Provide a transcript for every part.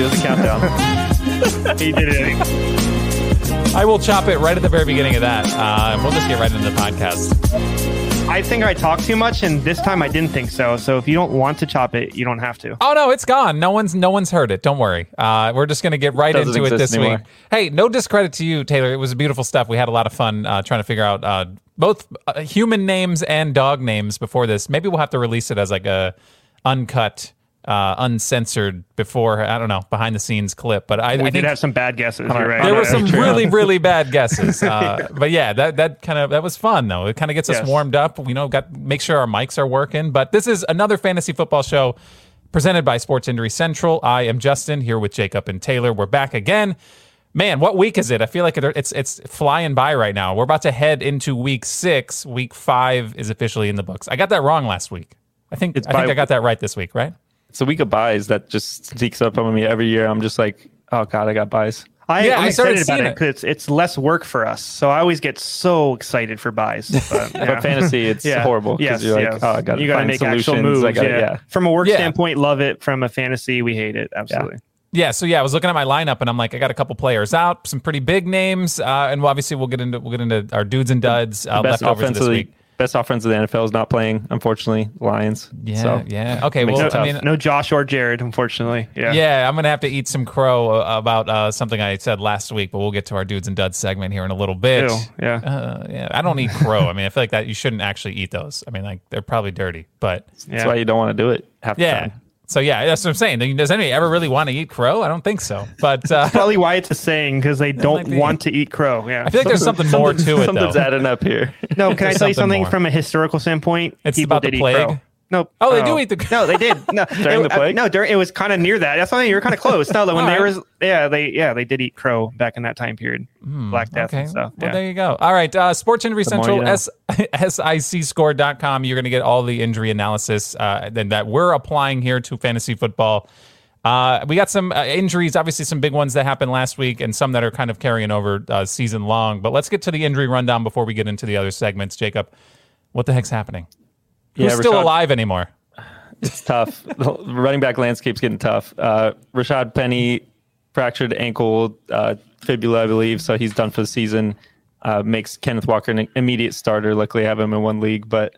Give us a countdown. he did it. I will chop it right at the very beginning of that, uh, we'll just get right into the podcast. I think I talked too much, and this time I didn't think so. So if you don't want to chop it, you don't have to. Oh no, it's gone. No one's no one's heard it. Don't worry. Uh, we're just gonna get right Doesn't into it this anymore. week. Hey, no discredit to you, Taylor. It was beautiful stuff. We had a lot of fun uh, trying to figure out uh, both uh, human names and dog names before this. Maybe we'll have to release it as like a uncut, uh, uncensored before I don't know behind the scenes clip. But I, We I did think have some bad guesses. Right. there were some really really bad guesses uh, but yeah that that kind of that was fun though. It kind of gets us warmed up you know got make sure our mics are working but this is another fantasy football show presented by sports injury central. I am justin here with jacob and taylor. We're back again. Man what week is it? I feel like it's it's flying by right now. We're about to head into week six. Week five is officially in the books. I got that wrong last week. I think It's i think i got that right this week right It's a week of buys that just sneaks up on me every year. I'm just like, oh god, I got buys. I, Yeah, I'm I started excited about seeing it it. because it's, it's less work for us. So I always get so excited for buys. But, yeah. But fantasy, it's Yeah. horrible Yes, you're like, yes. oh, I got to you gotta make solutions. actual moves. Gotta, yeah. yeah. From a work Yeah. standpoint, love it. From a fantasy, we hate it. Absolutely. Yeah, so yeah, I was looking at my lineup and I'm like, I got a couple players out, some pretty big names, uh, and obviously we'll get into we'll get into our dudes and duds uh, Best leftovers this of the week. Best offense of the NFL is not playing. Unfortunately, Lions. Yeah, So, yeah. Okay, well, it I mean, No Josh or Jared, unfortunately. Yeah. yeah, I'm gonna have to eat some crow uh, about uh, something I said last week, but we'll get to our dudes and duds segment here in a little bit. Ew, yeah. Uh, yeah, I don't eat crow. I mean, I feel like that you shouldn't actually eat those. I mean, like they're probably dirty, but That's why you don't want to do it half the yeah. time. So yeah, that's what I'm saying. Does anybody ever really want to eat crow? I don't think so. But uh, Probably why it's a saying because they don't be. want to eat crow. Yeah. I feel like there's something more to it though. Something's adding up here. no, can I There's tell you something something more. from a historical standpoint? It's People about the did eat crow. Nope. Oh, they do eat the- No, they did. No, During it- the plague? uh, no, during it was kind of near that. That's why you were kind of close. No, when there right. was, yeah, they, yeah, they did eat crow back in that time period. Black Death Okay. and stuff. Well, yeah. there you go. All right. Uh, Sports Injury The Central, you know. S- SICscore.com. You're going to get all the injury analysis uh, that we're applying here to fantasy football. Uh, we got some uh, injuries, obviously, some big ones that happened last week and some that are kind of carrying over uh, season long. But let's get to the injury rundown before we get into the other segments. Jacob, what the heck's happening? Who's Yeah, still Rashaad- alive anymore? It's tough. the running back landscape's getting tough. Uh, Rashaad Penny fractured ankle, uh, fibula, I believe, so he's done for the season. Uh, makes Kenneth Walker an immediate starter. Luckily, I have him in one league, but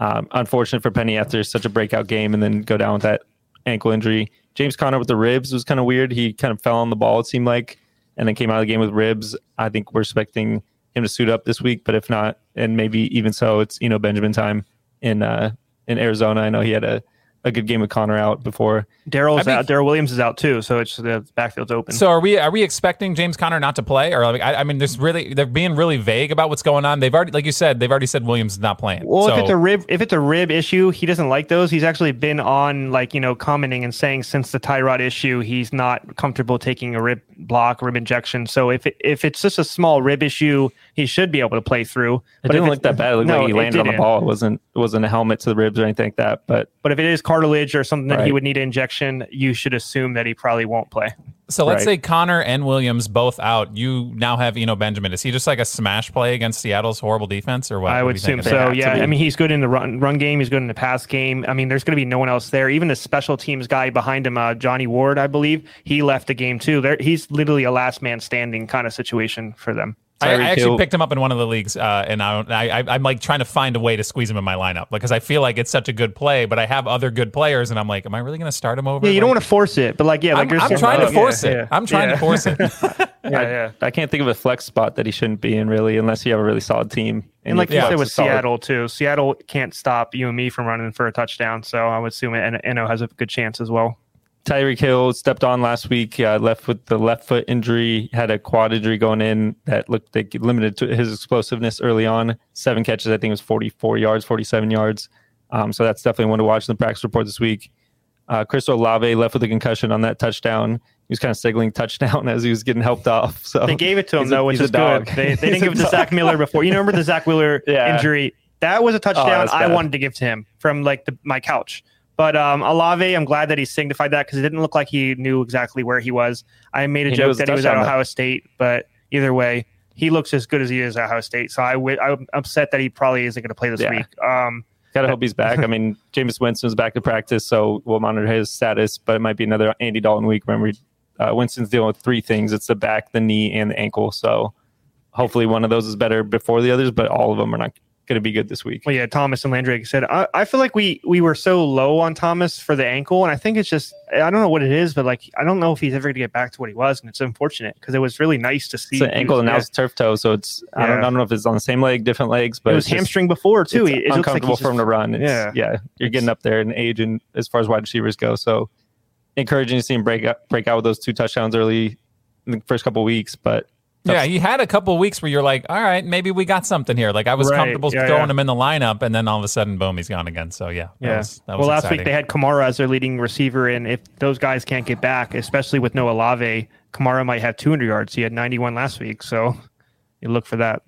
um, unfortunate for Penny after such a breakout game and then go down with that ankle injury. James Conner with the ribs was kind of weird. He kind of fell on the ball, it seemed like, and then came out of the game with ribs. I think we're expecting him to suit up this week, but if not, and maybe even so, it's you know Benjamin time in uh, in Arizona. I know he had a, a good game with Conner out before. Darrel's I out. Darrel Williams is out too, so it's the backfield's open. So are we are we expecting James Conner not to play, or like I, I mean, there's really they're being really vague about what's going on. They've already, like you said, they've already said Williams is not playing. Well, so, if it's a rib, if it's a rib issue, he doesn't like those. He's actually been on like you know commenting and saying since the Tyrod issue, he's not comfortable taking a rib block, rib injection. So if it, if it's just a small rib issue, he should be able to play through. It if didn't look that bad. It looked no, like he landed on the ball. It wasn't it wasn't a helmet to the ribs or anything like that. But But if it is cartilage or something that he would need an injection, you should assume that he probably won't play. so let's right. say Conner and Williams both out. You now have Eno Benjamin. Is he just like a smash play against Seattle's horrible defense, or what? I would do think assume so. Yeah. I mean he's good in the run run game. He's good in the pass game. I mean, there's going to be no one else there. Even the special teams guy behind him, uh, Johnny Ward, I believe, he left the game too. There, he's literally a last man standing kind of situation for them. I, I actually Hill- picked him up in one of the leagues, uh, and I, I, I, I'm like trying to find a way to squeeze him in my lineup because I feel like it's such a good play, but I have other good players, and I'm like, am I really going to start him over? Yeah, you don't want to force it, but like yeah, like I'm, there's I'm some- trying to yeah, force it. yeah, I'm trying yeah. to force it. yeah, yeah. I can't think of a flex spot that he shouldn't be in really, unless you have a really solid team. And like you said with is solid. Seattle too, Seattle can't stop you and me from running for a touchdown. So I would assume En- Eno has a good chance as well. Tyreek Hill stepped on last week. Uh, left with the left foot injury, had a quad injury going in that looked like limited to his explosiveness early on. Seven catches, I think it was 44 yards, 47 yards. Um, so that's definitely one to watch in the practice report this week. Uh, Chris Olave left with a concussion on that touchdown. He was kind of signaling touchdown as he was getting helped off. So They gave it to him he's a- though, which is good. They, they didn't give it to. Zach Miller before. You remember the Zach Miller Yeah. injury? That was a touchdown that's I wanted to give to him from like the, my couch. But um, Olave, I'm glad that he signified that because it didn't look like he knew exactly where he was. I made a He joke that he was at. Ohio State, but either way, he looks as good as he is at Ohio State. So I w- I'm upset that he probably isn't going to play this Yeah. week. Um, Gotta hope he's back. I mean, Jameis Winston's back to practice, so we'll monitor his status. But it might be another Andy Dalton week. Remember, uh, Winston's dealing with three things: it's the back, the knee, and the ankle. So hopefully, one of those is better before the others. But all of them are not going to be good this week. Well, yeah, Thomas and Landry like I said. I, I feel like we we were so low on Thomas for the ankle, and I think it's just I don't know what it is, but like I don't know if he's ever going to get back to what he was, and it's unfortunate because it was really nice to see. It's an ankle and now yeah. it's turf toe, so it's I, don't, I don't know if it's on the same leg, different legs, but it was it's just- hamstring before too. it's It, it looks like uncomfortable he's for him to run. It's, yeah. yeah, you're getting up there in age and as far as wide receivers go. So encouraging to see him break out, break out with those two touchdowns early in the first couple weeks. But Yeah, he had a couple weeks where you're like, all right, maybe we got something here. Like I was Right, comfortable yeah, throwing yeah. him in the lineup, and then all of a sudden, boom, he's gone again. So yeah, that Yeah. was, that was well, last exciting. week they had Kamara as their leading receiver, and if those guys can't get back, especially with no Olave, Kamara might have 200 yards. He had 91 last week, so you look for that.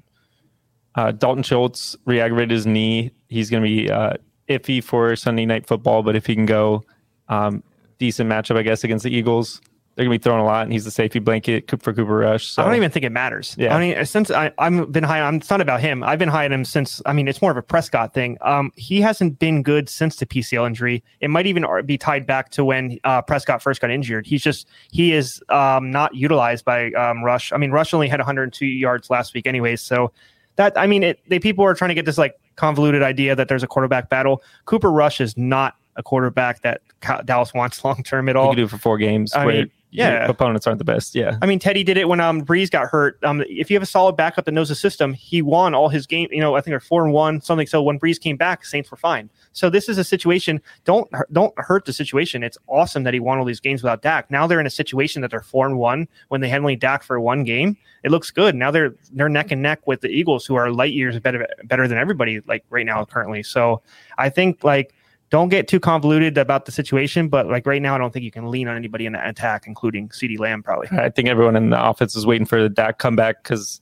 uh, Dalton Schultz re-aggravated his knee. He's going to be uh, iffy for Sunday night football, but if he can go, um, decent matchup, I guess, against the Eagles. They're going to be throwing a lot, and he's the safety blanket for Cooper Rush. So. I don't even think it matters. Yeah. I mean, since I, I've been high, I'm it's not about him. I've been high on him since. I mean, it's more of a Prescott thing. Um, he hasn't been good since the PCL injury. It might even be tied back to when uh, Prescott first got injured. He's just he is um, not utilized by um, Rush. I mean, Rush only had 102 yards last week, anyways. So that I mean, it, they people are trying to get this like convoluted idea that there's a quarterback battle. Cooper Rush is not a quarterback that Dallas wants long term at You all. can do it for four games. I mean, yeah. opponents aren't the best. Yeah, I mean, Teddy did it when um Brees got hurt. Um, if you have a solid backup that knows the system, he won all his game. You know, I think they're four and one, something. So when Brees came back, Saints were fine. So this is a situation. Don't don't hurt the situation. It's awesome that he won all these games without Dak. Now they're in a situation that they're four and one when they had only Dak for one game. It looks good. Now they're they're neck and neck with the Eagles, who are light years better better than everybody like right now currently. So I think like. Don't get too convoluted about the situation, but like right now, I don't think you can lean on anybody in that attack, including CeeDee Lamb, probably. I think everyone in the offense is waiting for the Dak comeback because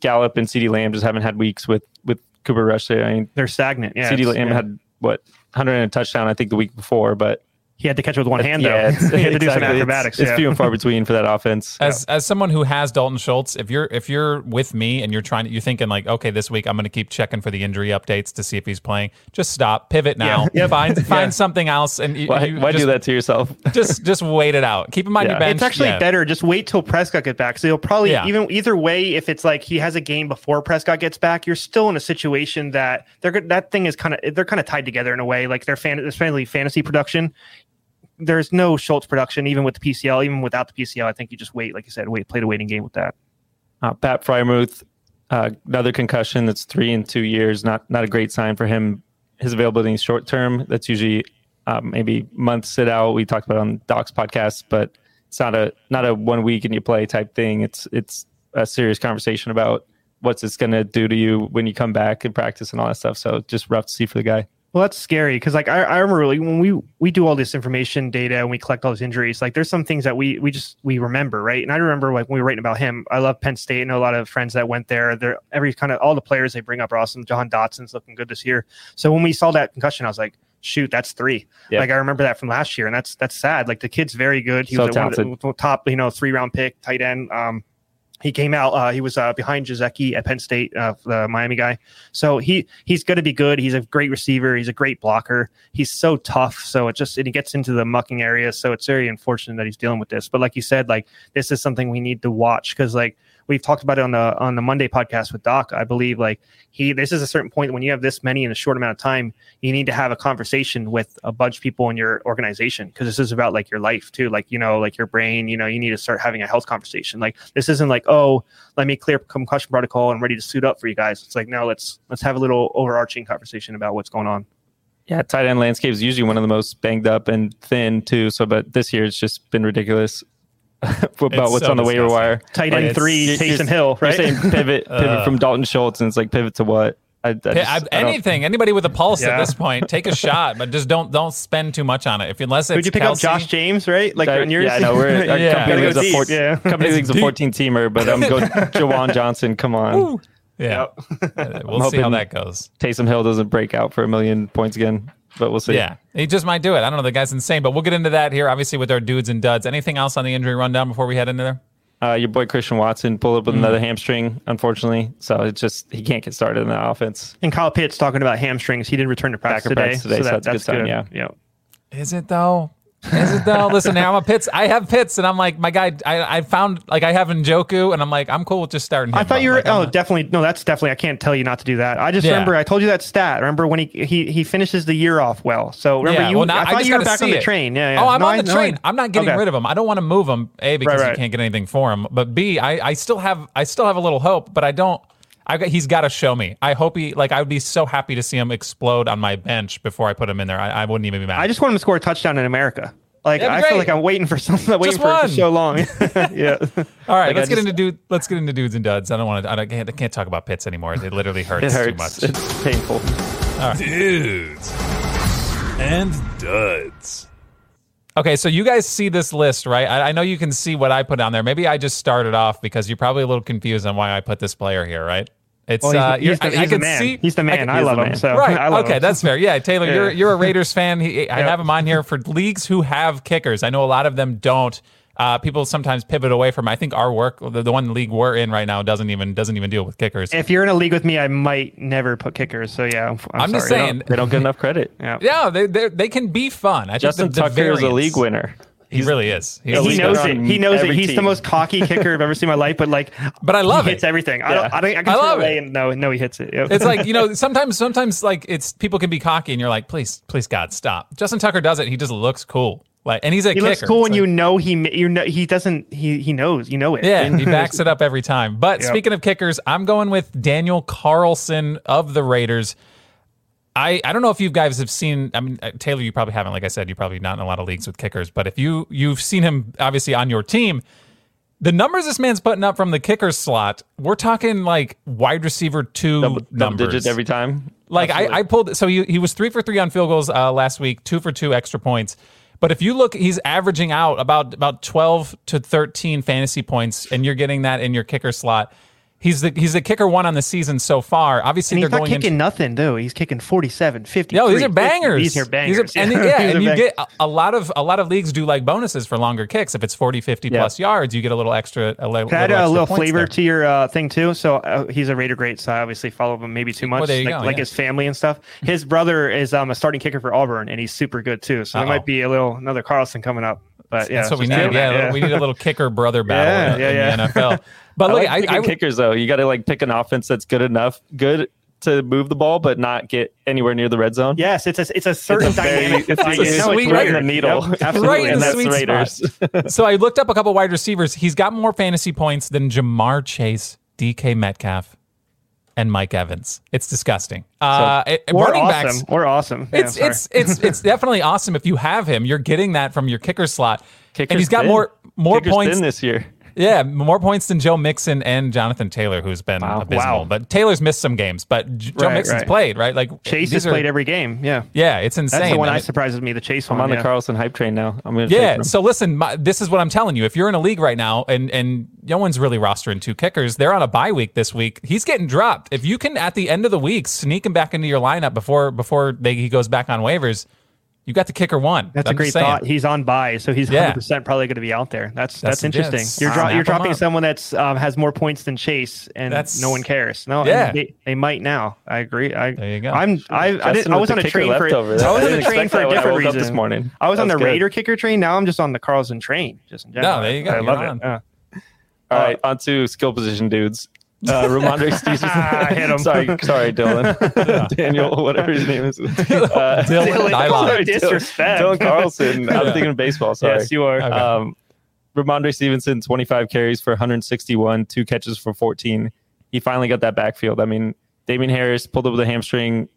Gallup and CeeDee Lamb just haven't had weeks with with Cooper Rush. I mean, They're stagnant. Yeah, CeeDee Lamb yeah. had what 100 and a touchdown, I think, the week before, but he had to catch it with one hand though. yeah, it's, he had to do some exactly. It's- acrobatics. It's, yeah. few and far between for that offense. as as someone who has Dalton Schultz, if you're if you're with me and you're trying to you're thinking like, okay, this week I'm going to keep checking for the injury updates to see if he's playing. Just stop, pivot now, Yeah. Yep. find find Yeah. something else, and you, Why, you why just, do that to yourself? Just just wait it out. Keep in mind Yeah. your bench. it's actually Yeah. better. Just wait till Prescott gets back. So you'll probably Yeah. even either way. If it's like he has a game before Prescott gets back, you're still in a situation that they're that thing is kind of they're kind of tied together in a way. Like their fan, especially fantasy production. There's no Schultz production even with the PCL, even without the PCL. I think you just wait, like you said, wait, play the waiting game with that. Uh, Pat Freiermuth, uh, another concussion. That's three in two years. Not not a great sign for him. His availability is short term. That's usually um, maybe months sit out. We talked about on Doc's podcast, but it's not a not a one week and you play type thing. It's it's a serious conversation about what's it's going to do to you when you come back and practice and all that stuff. So just rough to see for the guy. Well, that's scary because like I, I remember like, when we we do all this information data and we collect all these injuries, like there's some things that we we just we remember, right? And I remember like when we were writing about him, I love Penn State. I know a lot of friends that went there. They're every kind of all the players they bring up are awesome. Jahan Dotson's looking good this year. So when we saw that concussion, I was like, shoot, that's three. Like I remember that from last year, and that's that's sad. Like the kid's very good. He So was a- one of the talented. top, you know, three round pick, tight end. Um, he came out. Uh, he was uh, behind Gesicki at Penn State, uh, the Miami guy. So he he's going to be good. He's a great receiver. He's a great blocker. He's so tough. So it just and he gets into the mucking area. So it's very unfortunate that he's dealing with this. But like you said, like this is something we need to watch because like we've talked about it on the on the Monday podcast with Doc. I believe like he this is a certain point when you have this many in a short amount of time, you need to have a conversation with a bunch of people in your organization because this is about like your life too. Like you know, like your brain. You know, you need to start having a health conversation. Like this isn't like oh, let me clear concussion protocol and ready to suit up for you guys. It's like no, let's let's have a little overarching conversation about what's going on. Yeah, tight end landscape is usually one of the most banged up and thin too. So, but this year it's just been ridiculous about It's what's so on the waiver wire. Tight end it's- three, Taysom Hill, right? You're saying pivot, pivot Uh. from Dalton Schultz, and it's like pivot to what? I, I, just- I- I anything, anybody with a pulse Yeah. at this point, take a shot, but just don't don't spend too much on it. If unless it's Would you pick Kelce, up Josh James, right? Like I- on yours? yeah, no, we're our Yeah. company Gotta league's a deep, four, yeah. company league's a 14 teamer, but I'm going Juwan Johnson. Come on, Woo. Yeah, Uh, we'll I'm see how that goes. Taysom Hill doesn't break out for a million points again, but we'll see. Yeah, he just might do it. I don't know. The guy's insane, but we'll get into that here. Obviously, with our dudes and duds. Anything else on the injury rundown before we head into there? Uh, your boy Christian Watson pulled up with another hamstring, unfortunately. So it's just he can't get started in the offense. And Kyle Pitts talking about hamstrings. He didn't return to practice today, practice today, so, so that, that's good that's sign, good. yeah. yeah. Is it though? Is though? Listen, now I'm a Pitts. I have Pitts, and I'm like, my guy. I, I found like I have Njoku, and I'm like, I'm cool with just starting. Him, I thought you were. like, oh, definitely. No, that's definitely. I can't tell you not to do that. I just Yeah. remember I told you that stat. Remember when he he he finishes the year off well. So remember Yeah, you. well, now I thought just you were back on the it. train. Yeah. yeah. Oh, I'm No, on the no, train. I- I'm not getting Okay. rid of him. I don't want to move him. A because Right, you can't get anything for him. But B, I, I still have I still have a little hope. But I don't. I got, he's got to show me. I hope he like. I would be so happy to see him explode on my bench before I put him in there. I, I wouldn't even be mad. I just want him to score a touchdown in America. Like I feel like I'm waiting for something. I'm waiting Just for one. for so long. yeah. All right, Like, let's I get just- into dude. Let's get into dudes and duds. I don't want to. I, don't- I can't, I can't talk about pits anymore. It literally hurts, It too much. It's painful. Dudes and duds. Okay, so you guys see this list, right? I, I know you can see what I put on there. Maybe I just started off because you're probably a little confused on why I put this player here, right? It's Well, he's, uh, he's you're- the, I, he's I the can man. see he's the man. can- I, love the him. So right. I love okay, him. that's fair. Yeah, Taylor, Yeah. you're you're a Raiders fan. He, I have him on here for leagues who have kickers. I know a lot of them don't. Uh, people sometimes pivot away from. I think our work, the, the one league we're in right now, doesn't even doesn't even deal with kickers. If you're in a league with me, I might never put kickers. So yeah, I'm, I'm, I'm just saying. They don't get enough credit. Yeah. Yeah, they they they can be fun. I Justin think the, the Tucker is a league winner. He really is. He's He knows it. He knows it. every He's the most cocky kicker I've ever seen in my life. But like, But I love he it. hits everything. I don't. I, don't, I can I love it. and no, no, he hits it. Yep. It's like you know, sometimes, sometimes like it's people can be cocky, and you're like, please, please, God, stop. Justin Tucker does it. He just looks cool, like, and he's a he kicker. looks cool, It's and like- you know he you know he doesn't he he knows you know it. Yeah, he backs it up every time. But Yep. speaking of kickers, I'm going with Daniel Carlson of the Raiders. I, I don't know if you guys have seen. I mean, uh, Taylor, you probably haven't. Like I said, you're probably not in a lot of leagues with kickers. But if you you've seen him, obviously on your team, the numbers this man's putting up from the kicker slot, we're talking like wide receiver two Double, double numbers digits every time. like I, I pulled so he, he was three for three on field goals uh, last week, two for two extra points. But if you look, he's averaging out about about twelve to thirteen fantasy points, and you're getting that in your kicker slot. He's the he's the kicker one on the season so far. Obviously, And they're he's not going kicking in. nothing, though. He's kicking 47, 50. No, these are bangers. These are bangers. These are- and, yeah, and you get a, lot of a lot of leagues do like bonuses for longer kicks. If it's 40, 50 Yeah. plus yards, you get a little extra. A li- Can I add little a little flavor there. to your uh, thing too? So uh, he's a Raider great, so I obviously follow him maybe too much, Well, like, go, like yeah. his family and stuff. His brother is um, a starting kicker for Auburn, and he's super good too. So there Uh-oh. might be a little another Carlson coming up. But yeah, That's what we need. add Yeah, we need a little kicker brother battle Yeah, in, yeah, in the NFL. But I look, like I, picking I, kickers though. You got to like pick an offense that's good enough, good to move the ball, but not get anywhere near the red zone. Yes, it's a it's a certain It's a very- dynamic. it's I a know, sweet- right in the needle. Yep, absolutely. Right in and the that's sweet Raiders. so I looked up a couple wide receivers. He's got more fantasy points than Ja'Marr Chase, DK Metcalf, and Mike Evans. It's disgusting. Uh, it- We're running awesome. backs. We're awesome. Yeah, It's sorry. it's it's it's definitely awesome if you have him. You're getting that from your kicker slot, and he's got thin. more more Kicker's points. thin this year. Yeah, more points than Joe Mixon and Jonathan Taylor, who's been Wow. abysmal. Wow. But Taylor's missed some games, but J- Joe Right, Mixon's right. played right. Like Chase has are- played every game. Yeah, Yeah, it's insane. that's the one I that mean- surprises me. The Chase one. I'm one. on the. Carlson hype train now. I'm gonna Yeah. So listen, my, this is what I'm telling you. If you're in a league right now and and no one's really rostering two kickers, they're on a bye week this week. He's getting dropped. If you can at the end of the week sneak him back into your lineup before before they, he goes back on waivers, you got the kicker one. That's I'm a great thought. He's on buy, so he's Yeah. 100 percent probably going to be out there. That's That's- that's, interesting. that's- you're dro- you're dropping someone that's um, has more points than Chase, and That's- no one cares. No, Yeah. they, they might now. I agree. I, There you go. I'm I I, didn't, I was on a train for leftover. I was on a train for a different reason this morning. I was on the good. Raider kicker train. Now I'm just on the Carlson train. Just in general. No, there you go. I love it. All right, on to skill position dudes. Uh, Rhamondre Stevenson. Hit him. sorry, sorry, Dylan. Daniel, whatever his name is. Uh, Dylan Dylan, sorry, disrespect. Dylan Carlson. I'm thinking of baseball. Sorry. Yes, you are. Okay. Um, Rhamondre Stevenson, 25 carries for 161, two catches for 14. He finally got that backfield. I mean, Damien Harris pulled up with a hamstring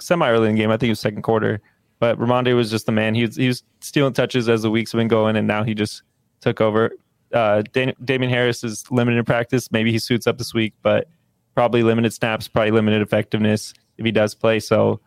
semi early in the game. I think it was second quarter. But Rhamondre was just the man. He was, he was stealing touches as the weeks have been going, and now he just took over. Uh, Dan- Damien Harris is limited in practice. Maybe he suits up this week, but probably limited snaps, probably limited effectiveness if he does play. So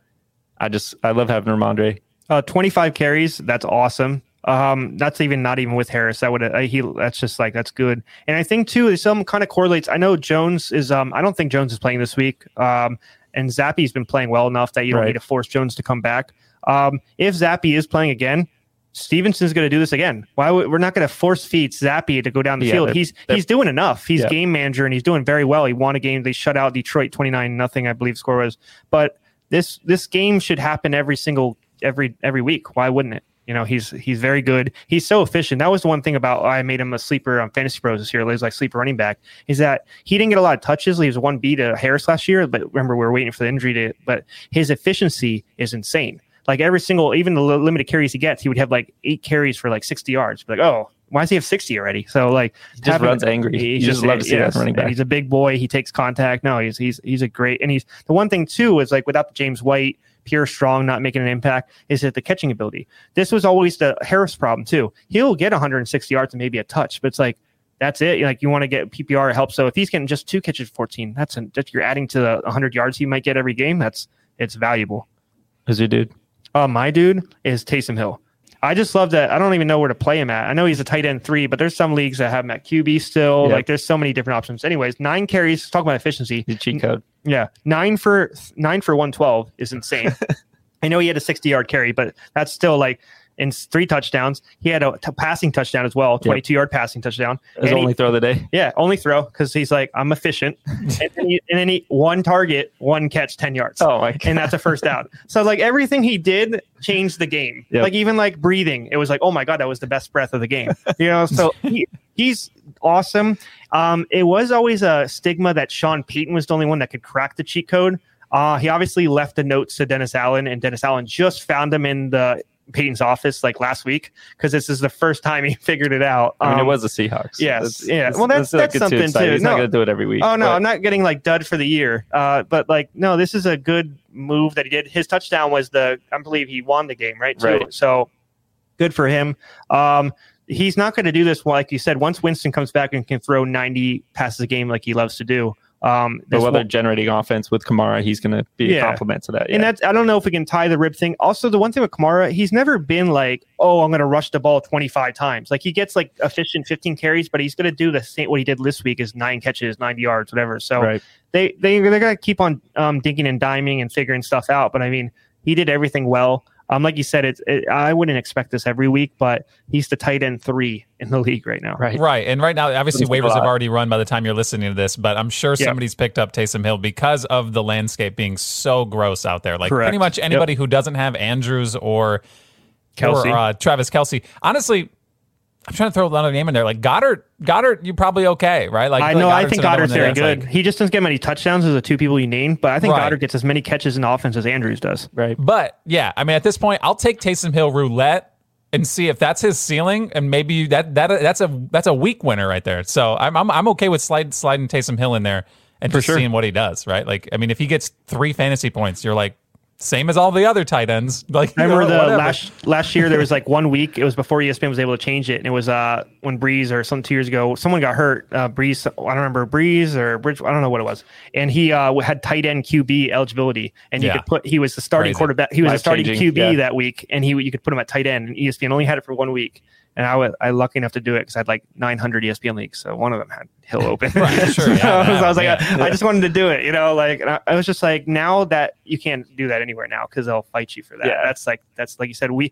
I just, I love having Rhamondre. Uh, 25 carries. That's awesome. Um, that's even not even with Harris. That would uh, he. That's just like that's good. And I think too, there's some kind of correlates. I know Jones is. Um, I don't think Jones is playing this week. Um, and Zappe's been playing well enough that you don't Right. need to force Jones to come back. Um, if Zappe is playing again, Stevenson's going to do this again. Why would, we're not going to force feed Zappe to go down the Yeah, field? they're- He's they're- he's doing enough. He's Yeah. game manager and he's doing very well. He won a game. They shut out Detroit twenty nine nothing, I believe score was. But this this game should happen every single every every week. Why wouldn't it? You know, he's he's very good. He's so efficient. That was the one thing about why I made him a sleeper on Fantasy Pros this year. He was like sleeper running back. Is that he didn't get a lot of touches. He was one B to Harris last year, but remember we were waiting for the injury to. But his efficiency is insane. Like every single, even the limited carries he gets, he would have like eight carries for like sixty yards. Be like, oh, why does he have sixty already? So like, He just runs angry. He's You just love to see that running back. He's a big boy. He takes contact. No, he's he's he's a great. And he's the one thing too is like without the James White, Pierre Strong, not making an impact, is that the catching ability. This was always the Harris problem too. He'll get 160 yards and maybe a touch, but it's like that's it. Like you want to get PPR help. So if he's getting just two catches, 14, that's an, that you're adding to the 100 yards he might get every game. That's it's valuable. Is your dude? Uh, my dude is Taysom Hill. I just love that. I don't even know where to play him at. I know he's a tight end three, but there's some leagues that have him at QB still. Yeah. Like there's so many different options. Anyways, nine carries. Talk about efficiency. The cheat code. Yeah, nine for nine for one twelve is insane. I know he had a sixty yard carry, but that's still like in three touchdowns. He had a t- passing touchdown as well, twenty two yard passing touchdown. His And he- only throw of the day. yeah, only throw because he's like I'm efficient, and, then he, and then he one target, one catch, ten yards Oh my god. and that's a first down. So like everything he did changed the game. Yep. Like even like breathing, it was like, oh my god, that was the best breath of the game. You know, so he, he's awesome. Um, it was always a stigma that Sean Payton was the only one that could crack the cheat code. Uh, he obviously left the notes to Dennis Allen, and Dennis Allen just found him in the Payton's office like last week because this is the first time he figured it out. I mean, it Um, was the Seahawks. yes, yeah. Well, that's- that's too something too. He's No. not going to do it every week. Oh no, but- I'm not getting like dud for the year. Uh, but like no, this is a good move that he did. His touchdown was the I believe he won the game, right? Too. Right. So good for him. Um, he's not going to do this like you said. Once Winston comes back and can throw 90 passes a game like he loves to do. Um, But whether won't- generating offense with Kamara, he's going to be Yeah. a compliment to that. And that's I don't know if we can tie the rib thing. Also, the one thing with Kamara, he's never been like, oh, I'm going to rush the ball 25 times. Like he gets like efficient 15 carries, but he's going to do the same. What he did this week is nine catches, 90 yards, whatever. So right. they they they're gonna keep on um, dinking and diming and figuring stuff out. But I mean, he did everything well. Um, like you said, it's it, I wouldn't expect this every week, but he's the tight end three in the league right now. Right. Right. And right now, obviously, Doesn't take a waivers have already run by the time you're listening to this, but I'm sure Yeah. somebody's picked up Taysom Hill because of the landscape being so gross out there. Like Correct. pretty much anybody who doesn't have Andrews or, Kelce. or uh, Travis Kelce. Honestly, I'm trying to throw another name in there. Like Goedert, Goedert, you're probably okay, right? Like I feel know. like I think Goedert's very good. like- he just doesn't get many touchdowns as the two people you named, but I think Right. Goedert gets as many catches in offense as Andrews does. Right. But yeah, I mean, at this point, I'll take Taysom Hill roulette and see if that's his ceiling, and maybe that that that's a that's a weak winner right there. So I'm I'm, I'm okay with slide, sliding Taysom Hill in there and just sure. seeing what he does. Right? Like, I mean, if he gets three fantasy points, you're like same as all the other tight ends. Like, I remember the whatever. last last year there was like one week. It was before ESPN was able to change it, and it was uh when Brees or some two years ago someone got hurt. Uh, Brees, I don't remember Brees or Bridge, I don't know what it was, and he uh had tight end QB eligibility, and you Yeah. could put he was the starting Crazy. quarterback. He was the starting Life-changing, QB yeah. that week, and he you could put him at tight end. And ESPN only had it for one week, and I was I lucky enough to do it because I had like 900 ESPN leagues, so one of them had Hill open. Right, sure, yeah, so I was like, yeah. I, I just wanted to do it, you know, like and I, I was just like, now that you can't do that anywhere now because they'll fight you for that. Yeah. That's like that's like you said, we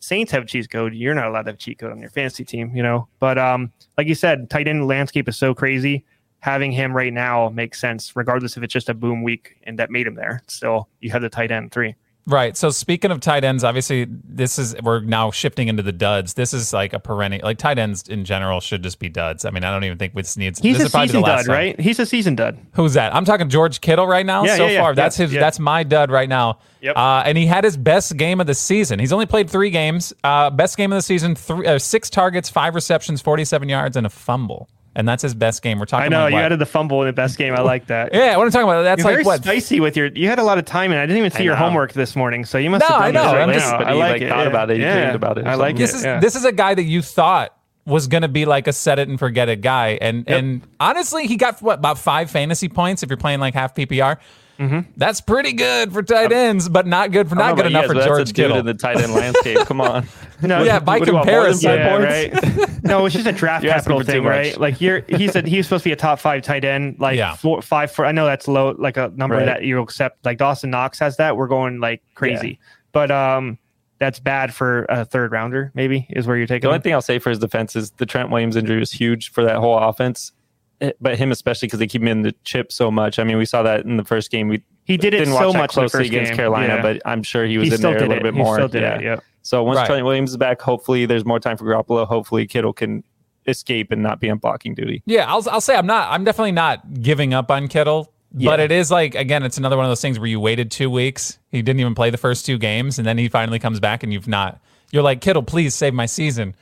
Saints have cheat code. You're not allowed to have cheat code on your fantasy team, you know. But um, like you said, tight end landscape is so crazy. Having him right now makes sense, regardless if it's just a boom week and that made him there. Still, you have the tight end three. Right. So speaking of tight ends, obviously this is we're now shifting into the duds. This is like a perennial like tight ends in general should just be duds. I mean, I don't even think this needs. He's this a is probably the season last dud, time. right? He's a season dud. Who's that? I'm talking George Kittle right now. Yeah, so yeah, yeah, far, that's his. That's my dud right now. Yep. Uh, and he had his best game of the season. He's only played three games. Uh, best game of the season: three, uh, six targets, five receptions, 47 yards, and a fumble. And that's his best game. We're talking. About. I know like you what? added the fumble in the best game. I like that. Yeah, what I'm talking about. That's You're like very what? spicy with your. You had a lot of time, and I didn't even see your homework this morning. So you must. No, have I done this know, right I'm just- now. but I like like, it. thought yeah. about it, he Yeah. dreamed about it I like it. This is yeah. this is a guy that you thought was going to be like a set it and forget it guy, and Yep. and honestly, he got what about five fantasy points if you're playing like half PPR. Mm-hmm. That's pretty good for tight ends, but not good for not good enough about for you guys, but George that's a Kittle. in the tight end landscape. Come on. No, Yeah, by what do you want, more than- comparison yeah, right? no, it's just a draft You're capital thing, right? Like you're, he said he's supposed to be a top five tight end, like Yeah. four, five, four. I know that's low, like a number Right. that you accept. Like Dawson Knox has that. We're going like crazy, but um, that's bad for a third rounder. Maybe is where you're taking. The taking. only him. thing I'll say for his defense is the Trent Williams injury was huge for that whole offense, Eh, but him especially because they keep him in the chip so much. I mean, we saw that in the first game. We He did it didn't so watch that much in the closely first against game. Carolina, Yeah. but I'm sure he was he in there a little it. bit He more. still did yeah. it. Yeah. So once Right. Trent Williams is back, hopefully there's more time for Garoppolo. Hopefully Kittle can escape and not be on blocking duty. Yeah, I'll I'll say I'm not I'm definitely not giving up on Kittle. But it is like again, it's another one of those things where you waited two weeks. He didn't even play the first two games, and then he finally comes back, and you've not. You're like Kittle, please save my season.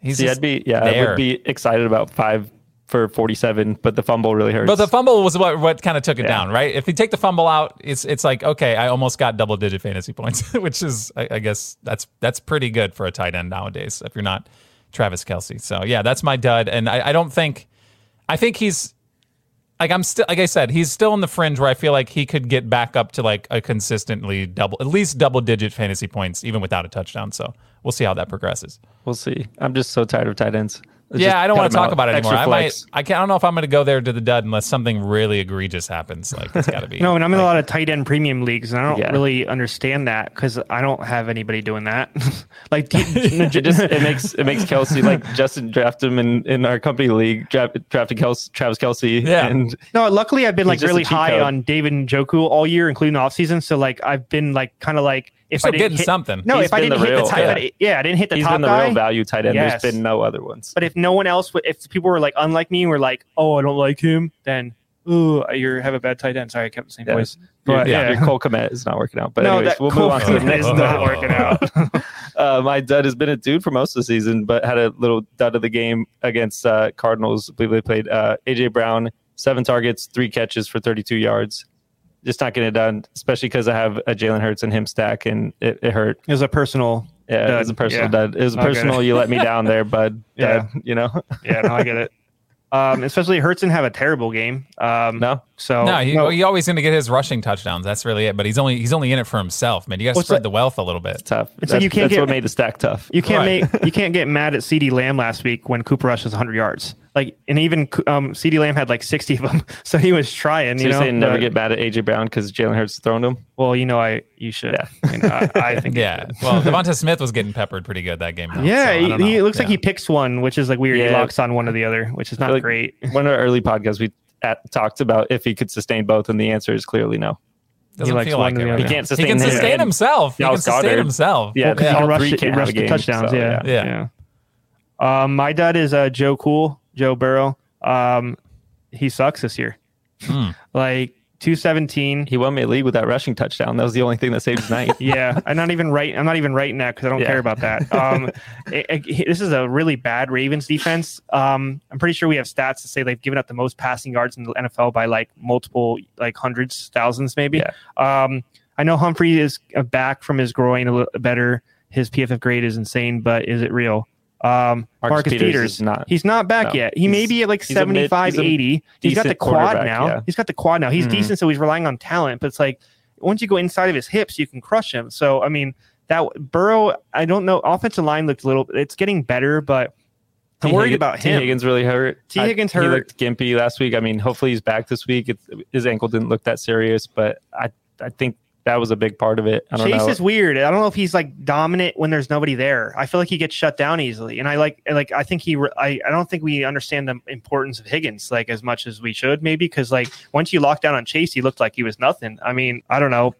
He's See, just I'd be yeah, I there. would be excited about five for 47, but the fumble really hurts. But the fumble was what what kind of took it Yeah. down, right? If you take the fumble out, it's it's like okay, I almost got double digit fantasy points, which is I, I guess that's that's pretty good for a tight end nowadays. If you're not Travis Kelce, so yeah, that's my dud, and I, I don't think I think he's like I'm still like I said, he's still in the fringe where I feel like he could get back up to like a consistently double at least double digit fantasy points even without a touchdown. So we'll see how that progresses. we'll see. I'm just so tired of tight ends. Just yeah, I don't want to talk out. about it anymore. I might. I can't I don't know if I'm going to go there to the dud unless something really egregious happens. Like it's got to be No, and I'm in a lot of tight end premium leagues, and I don't Yeah. really understand that because I don't have anybody doing that. like, It just it makes it makes Kelce like Justin drafted him in, in our company league, draft, drafted Kelce, Travis Kelce, Yeah. and No, luckily I've been like really high code. on David Njoku all year, including the offseason. So like I've been like kind of like if still I didn't hit, something. No, He's if I didn't the hit real- the top, yeah. yeah. I didn't hit the he's top been the guy. real value tight end. Yes. There's been no other ones. But if no one else, if people were like unlike me, and were like, oh, I don't like him, then ooh, you have a bad tight end. Sorry, I kept the same Yeah. voice. But yeah, yeah, your Cole Kmet is not working out. But no, anyways, that we'll move on to the Cole next. is not working out. Uh, my dud has been a dude for most of the season, but had a little dud of the game against uh, Cardinals. I believe they played uh, AJ Brown, seven targets, three catches for 32 yards. Just not getting it done, especially because I have a Jalen Hurts and him stack, and it, it hurt. It was a personal. Yeah, it was a personal yeah. dud. It was a personal. You let me down there, bud. Yeah. Dud, you know. Yeah, no, I get it. Um, especially Hurts didn't have a terrible game. Um, no, so no, he, no, he always going to get his rushing touchdowns. That's really it. But he's only he's only in it for himself, man. You got to spread like- the wealth a little bit. tough. It's like you can't That's get- what made the stack tough. You can't Right. make you can't get mad at CeeDee Lamb last week when Cooper Rush was 100 yards. Like, and even um, CeeDee Lamb had like 60 of them, so he was trying. So you you're know, saying never but- get mad at AJ Brown because Jalen Hurts thrown him? well, you know, I you should. Yeah. You know, I, I think. Yeah. Well, DeVonta Smith was getting peppered pretty good that game. though, Yeah, so he, he know. looks like he picks one, which is like weird. He locks on one or the other, which is not Like, great. One of our early podcasts, we at, talked about if he could sustain both, and the answer is clearly no. doesn't likes feel one like it. right He can't He sustain can sustain And himself. He can Dallas sustain Goedert. himself. Yeah, Because they he can rush, three it, can't rush the game, touchdowns. so, yeah. yeah. yeah. Um, my dad is uh, Joe Cool, Joe Burrow. Um, he sucks this year. Hmm. Like 217. He won me a league with that rushing touchdown. That was the only thing that saved his night. yeah, I'm not even right. I'm not even writing that because I don't Yeah. care about that. Um, it- it- this is a really bad Ravens defense. Um, I'm pretty sure we have stats to say they've given up the most passing yards in the NFL by like multiple, like hundreds, thousands, maybe. Yeah. Um, I know Humphrey is uh, back from his groin a little better. His PFF grade is insane, but is it real? Um, Marcus Marcus, Peters Peters, not- He's not back no. yet. He may be at like he's a mid- 75, he's a 80. He's got the quad now. yeah. He's got the quad now. He's Mhm. decent, so he's relying on talent. But it's like once you go inside of his hips, you can crush him. So I mean, that Burrow, I don't know. Offensive line looked a little. It's getting better, but I'm T. worried Higgins- about T. him. Higgins really hurt. T. I- Higgins He hurt. looked gimpy last week. I mean, hopefully he's back this week. It's, his ankle didn't look that serious, but I I think that was a big part of it. I don't Chase know. is weird. I don't know if he's like dominant when there's nobody there. I feel like he gets shut down easily, and I like like I think he. I I don't think we understand the importance of Higgins like as much as we should maybe because like once you lock down on Chase, he looked like he was nothing. I mean, I don't know.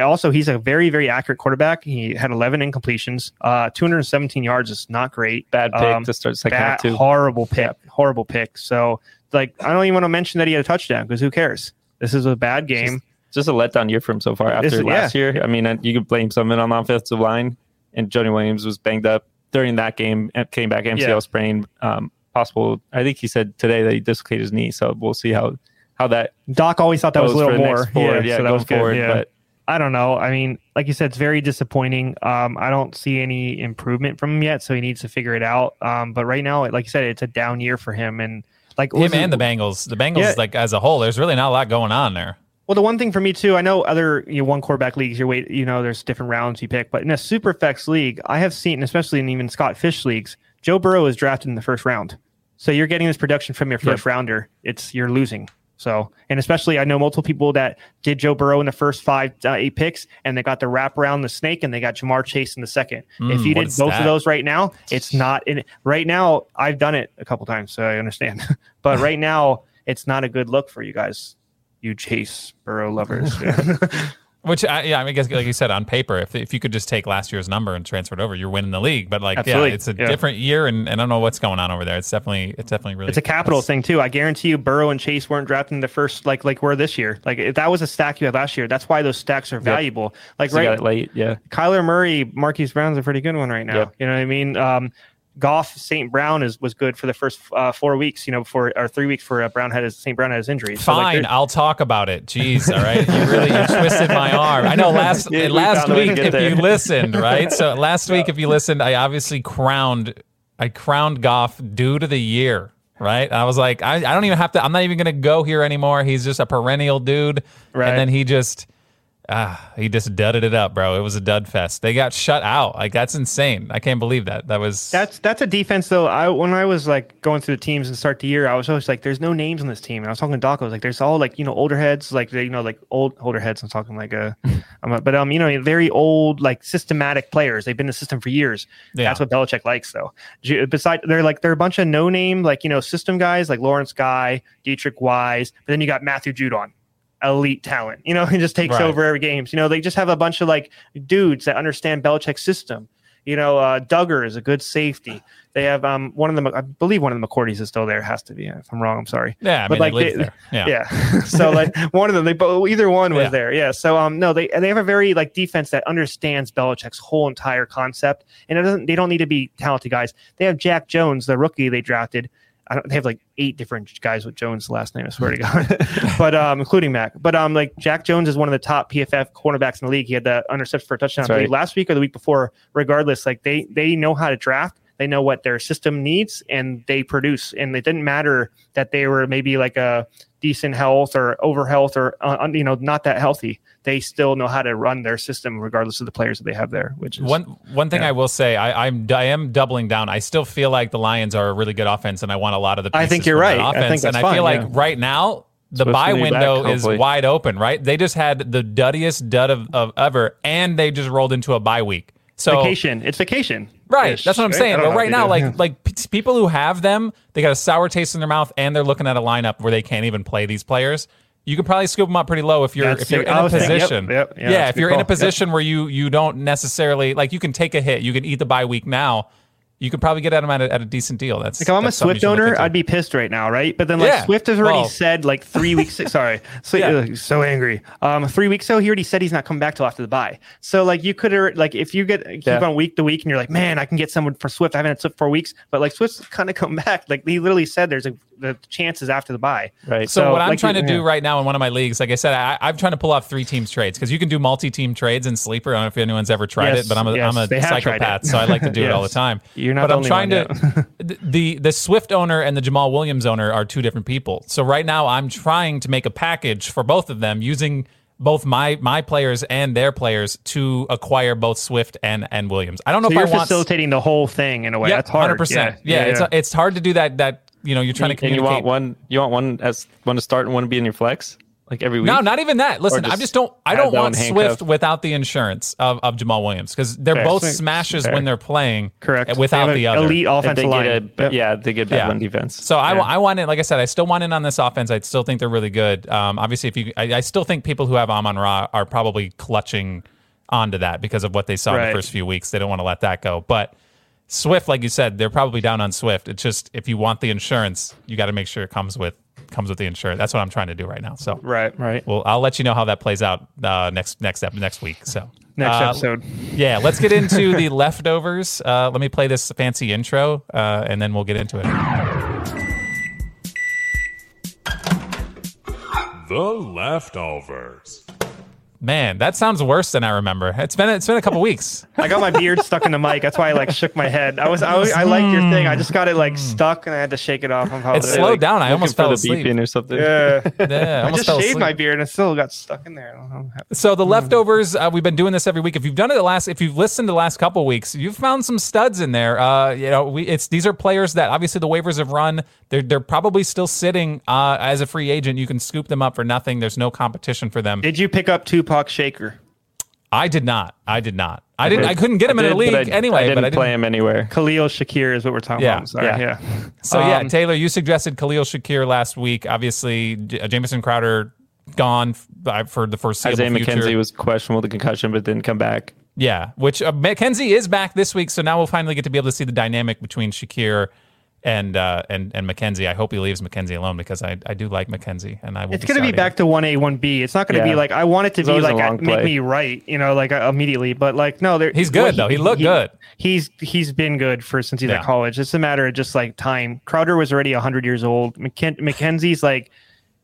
Also, he's a very very accurate quarterback. He had 11 incompletions. Uh, 217 yards is not great. bad pick um, to start second Bad, half too. horrible pick. Horrible pick. So like I don't even want to mention that he had a touchdown because who cares? This is a bad game. Just a letdown year for him so far. After This is- last year, I mean, you could blame some of it on the offensive line, and Jonah Williams was banged up during that game. and Came back MCL Yeah. sprain. Um, possible. I think he said today that he dislocated his knee. So we'll see how how that Doc always thought that was a little more. next forward. Yeah, so that was good. forward. Yeah. But I don't know. I mean, like you said, it's very disappointing. Um, I don't see any improvement from him yet, so he needs to figure it out. Um, but right now, like you said, it's a down year for him, and like Him was it- and the Bengals. The Bengals, Yeah. like as a whole, there's really not a lot going on there. Well, the one thing for me too, I know other you know, one quarterback leagues, you're wait, you know, there's different rounds you pick, but in a super flex league, I have seen, especially in even Scott Fish leagues, Joe Burrow is drafted in the first round, so you're getting this production from your first rounder. It's you're losing. So, and especially I know multiple people that did Joe Burrow in the first five, uh, eight picks, and they got the wrap around the snake, and they got Ja'Marr Chase in the second. Mm, if you did both that? of those right now, it's not in. Right now, I've done it a couple times, so I understand. but right now, it's not a good look for you guys, you Chase Burrow lovers. Which, I, yeah, I mean, I guess like you said, on paper, if, if you could just take last year's number and transfer it over, you're winning the league. But like, Absolutely, yeah, it's a yeah. different year, and, and I don't know what's going on over there. It's definitely, it's definitely really. It's a capital that's- thing too. I guarantee you, Burrow and Chase weren't drafted in the first like like were this year. Like if that was a stack you had last year, that's why those stacks are valuable. Like So right, late. Yeah. Kyler Murray, Marquise Brown's a pretty good one right now. Yep. You know what I mean? Um, Goff, St. Brown is was good for the first uh, four weeks. You know, before or three weeks for uh, Brown had his St. Brown had his injury. So, like, Fine, there- I'll talk about it. Jeez, all right. You really you twisted my arm. I know last Yeah, last found a way to week if there. you listened, right? So last week if you listened, I obviously crowned I crowned Goff dude of the year, right? I was like, I, I don't even have to. I'm not even gonna go here anymore. He's just a perennial dude, Right. and then he just. Ah, he just dudded it up, bro. It was a dud fest. They got shut out. Like that's insane. I can't believe that. That was That's that's a defense though. I when I was like going through the teams and start the year, I was always like, "There's no names on this team." And I was talking to Doc. I was like, "There's all like you know older heads, like they, you know like old older heads." I'm talking like uh, I'm a, but um you know very old like systematic players. They've been in the system for years. Yeah. That's what Belichick likes though. Ju- Beside they're like they're a bunch of no name like you know system guys like Lawrence Guy, Deatrich Wise, but then you got Matthew Judon. Elite talent, you know, he just takes Right. over every games. You know, they just have a bunch of like dudes that understand Belichick's system. You know, uh, Dugger is a good safety. They have um one of them, I believe one of the McCourties is still there. Has to be. If I'm wrong, I'm sorry. yeah. I but mean, like they. Yeah. Yeah. so like one of them, they both either one was Yeah. there. Yeah. So um no, they they have a very like defense that understands Belichick's whole entire concept, and it doesn't. They don't need to be talented guys. They have Jack Jones, the rookie they drafted. I don't, they have like eight different guys with Jones' last name. I swear to God, but um, including Mac. But um, like Jack Jones is one of the top PFF cornerbacks in the league. He had the interception for a touchdown That's I believe, right. last week or the week before. Regardless, like they they know how to draft. They know what their system needs, and they produce. And it didn't matter that they were maybe like a decent health or over health or uh, you know not that healthy. They still know how to run their system regardless of the players that they have there. Which is One one thing yeah. I will say, I, I'm I am doubling down. I still feel like the Lions are a really good offense, and I want a lot of the. I think you're right. I Offense, think that's and I feel like yeah. right now the buy gonna back, window is wide open. Right, they just had the duddiest dud of, of ever, and they just rolled into a bye week. So vacation. It's vacation. Right, Ish, that's what I'm saying. But right now, like like p- people who have them, they got a sour taste in their mouth, and they're looking at a lineup where they can't even play these players. You could probably scoop them up pretty low if you're That's if you're in a thinking- yep, position. yep, yeah, yeah, if you're in a call. Yep. position where you you don't necessarily like, you can take a hit, you can eat the bye week now. You could probably get at them at a, at a decent deal. That's Like if I'm a that's something you Swift owner. I'd be pissed right now, right? But then like Yeah. Swift has already Well- said like three weeks. sorry, so, Yeah. so angry. Um, three weeks ago, he already said he's not coming back till after the buy. So like you could like if you get keep Yeah. on week to week and you're like, man, I can get someone for Swift. I haven't had Swift for weeks, but like Swift's kind of come back. Like he literally said, there's a the chances after the buy. Right. So, So, what I'm like, trying to yeah. do right now in one of my leagues, like I said, I, I'm trying to pull off three teams trades because you can do multi-team trades in sleeper. I don't know if anyone's ever tried Yes, it, but I'm a yes, am a they have tried psychopath, so I like to do it all the time. You're not but the I'm only trying one, to the the Swift owner and the Jamaal Williams owner are two different people. So right now I'm trying to make a package for both of them using both my my players and their players to acquire both Swift and and Williams. I don't know So if you're I want facilitating the whole thing in a way. yeah, That's hard. 100%. Yeah, it's it's hard to do that that you know, you're trying to and you want one. You want one as one to start and one to be in your flex, like every week. No, not even that. Listen, I just just don't. I don't want Swift handcuff. without the insurance of, of Jamaal Williams because they're Fair. both smashes Fair. when they're playing. correct. Without the other. elite If offensive line. a, Yep. yeah, they get bad Yeah. on defense. So I, Yeah. I want in, like I said, I still want in on this offense. I still think they're really good. Um, obviously, if you, I, I still think people who have Amon Ra are probably clutching onto that because of what they saw in the first few weeks. They don't want to let that go. But Swift, like you said, they're probably down on Swift. It's just if you want the insurance, you got to make sure it comes with comes with the insurance. That's what I'm trying to do right now. So Right. right. Well, I'll let you know how that plays out uh, next next ep- next week. So Next uh, episode. yeah, let's get into the leftovers. Uh, let me play this fancy intro, uh, and then we'll get into it. The leftovers. Man, that sounds worse than I remember. It's been it's been a couple weeks. I got my beard stuck in the mic. That's why I like shook my head. I was I, was, I liked your thing. I just got it like stuck and I had to shake it off. I'm It slowed down. I almost fell the asleep. beeping or something. Yeah. Yeah, I I just shaved asleep. my beard and it still got stuck in there. I don't know. So the leftovers, uh, we've been doing this every week. If you've done it the last, if you've listened to the last couple weeks, you've found some studs in there. Uh, you know, we it's these are players that obviously the waivers have run. They're they're probably still sitting uh, as a free agent. You can scoop them up for nothing. There's no competition for them. Did you pick up Tupac Shaker? I did not. I did not. I didn't. I couldn't get him I in a league but I, anyway. I didn't but I didn't play him anywhere. Khalil Shakir is what we're talking Yeah. about. Sorry. Yeah. Yeah. So yeah, Um, Taylor, you suggested Khalil Shakir last week. Obviously, J- uh, Jamison Crowder gone for the first. Isaiah future. McKenzie was questionable with the concussion, but didn't come back. Yeah, which uh, McKenzie is back this week, so now we'll finally get to be able to see the dynamic between Shakir and uh, and and McKenzie. I hope he leaves McKenzie alone because I, I do like McKenzie, and I will. It's going to be back to one A, one B. It's not going to be like I want it to It's be always a like long make me right, you know, like uh, immediately. But like no, there- He's good, though. He looked good. He's he's been good for since he's Yeah. at college. It's a matter of just like time. Crowder was already hundred years old. McKen- McKenzie's like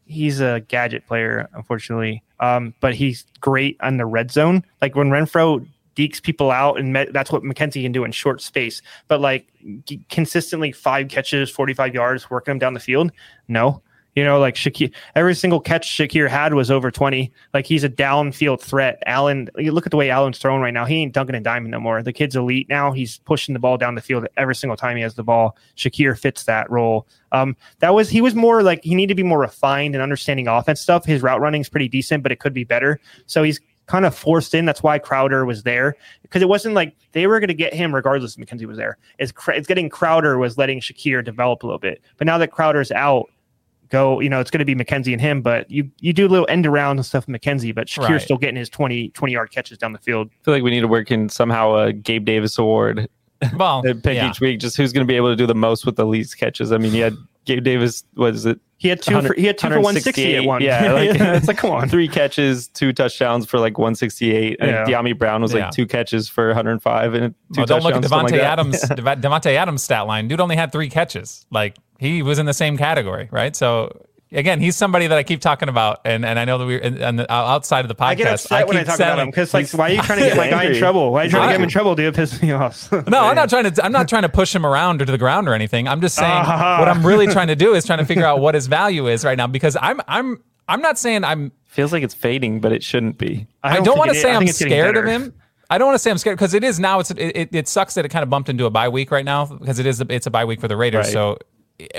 he's a gadget player, unfortunately. Um, but he's great on the red zone. Like when Renfrow dekes people out, and that's what McKenzie can do in short space. But like g- consistently five catches, forty five yards, working them down the field. No, you know, like Shakir, every single catch Shakir had was over 20. Like he's a downfield threat. Allen, you look at the way Allen's throwing right now. He ain't dunking and diming no more. The kid's elite now. He's pushing the ball down the field every single time he has the ball. Shakir fits that role. Um, that was he was more like he needed to be more refined and understanding offense stuff. His route running is pretty decent, but it could be better. So he's kind of forced in. That's why Crowder was there because it wasn't like they were going to get him regardless if McKenzie was there. It's, it's getting Crowder was letting Shakir develop a little bit, but now that Crowder's out, go you know it's going to be McKenzie and him. But you you do a little end around and stuff with McKenzie, but Shakir's Right. still getting his 20, 20 yard catches down the field. I feel like we need to work in somehow a Gabe Davis award well. pick yeah. each week just who's going to be able to do the most with the least catches. I mean, you had Gabe Davis. What is it? He had two. For, he had two for one sixty at 168. one. Yeah, like, it's like come on. Three catches, two touchdowns for like 168. And Yeah. De'Ami Brown was Yeah. like two catches for 105 and two Oh, don't look at touchdowns, something Davante like. Adams. Deva- Davante Adams stat line. Dude only had three catches. Like he was in the same category, right? So again, he's somebody that I keep talking about, and, and I know that we're and, and the, outside of the podcast. I get upset when I talk about him because like, why are you trying to get my guy in trouble? Why are you trying to get him in I- trouble, dude? Piss me off. No, I'm not trying to. I'm not trying to push him around or to the ground or anything. I'm just saying Ah. what I'm really trying to do is trying to figure out what his value is right now because I'm I'm I'm not saying I'm Feels like it's fading, but it shouldn't be. I don't, think want to say I I'm think it's getting scared of him. I don't want to say I'm scared because it is now. It's it, it, it sucks that it kind of bumped into a bye week right now because it is it's a bye week for the Raiders. Right. So,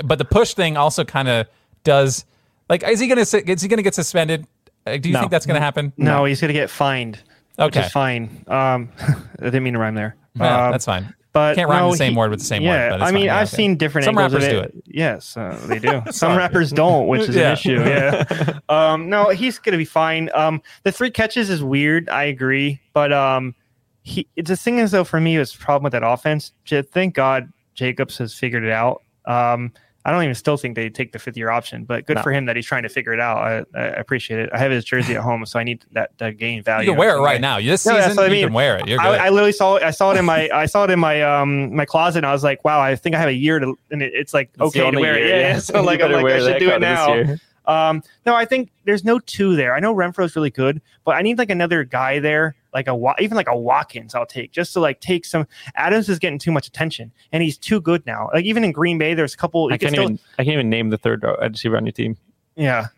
but the push thing also kind of does like is he gonna is he gonna get suspended? Uh, Do you No. think that's gonna happen? No, he's gonna get fined. Okay. fine. Um, I didn't mean to rhyme there. Yeah, Um, that's fine. But Can't rhyme no, the same he- word with the same yeah, word. But I mean, fine. I've okay. seen different Some angles rappers of do it. it. Yes, uh, they do. Some rappers don't, which is Yeah. an issue. Yeah. um, no, he's gonna be fine. Um, the three catches is weird. I agree, but um, he it's the thing is though for me, was a problem with that offense. Thank God Jacobs has figured it out. Um, I don't even still think they take the fifth year option, but good No. for him that he's trying to figure it out. I, I appreciate it. I have his jersey at home, so I need that to gain value. You can wear it right now. This No, season, I you mean. can wear it. I, I literally saw it. I saw it in my I saw it in my um my closet. and I was like, wow, I think I have a year to, and it, it's like It's okay to wear year, it. Yeah, so like I'm like I should do it now. Um, no, I think there's no two there. I know Renfrow's really good, but I need like another guy there, like a even like a Watkins. I'll take just to like take some. Adams is getting too much attention, and he's too good now. Like even in Green Bay, there's a couple. I can can't still- even. I can't even name the third uh, receiver on your team. Yeah,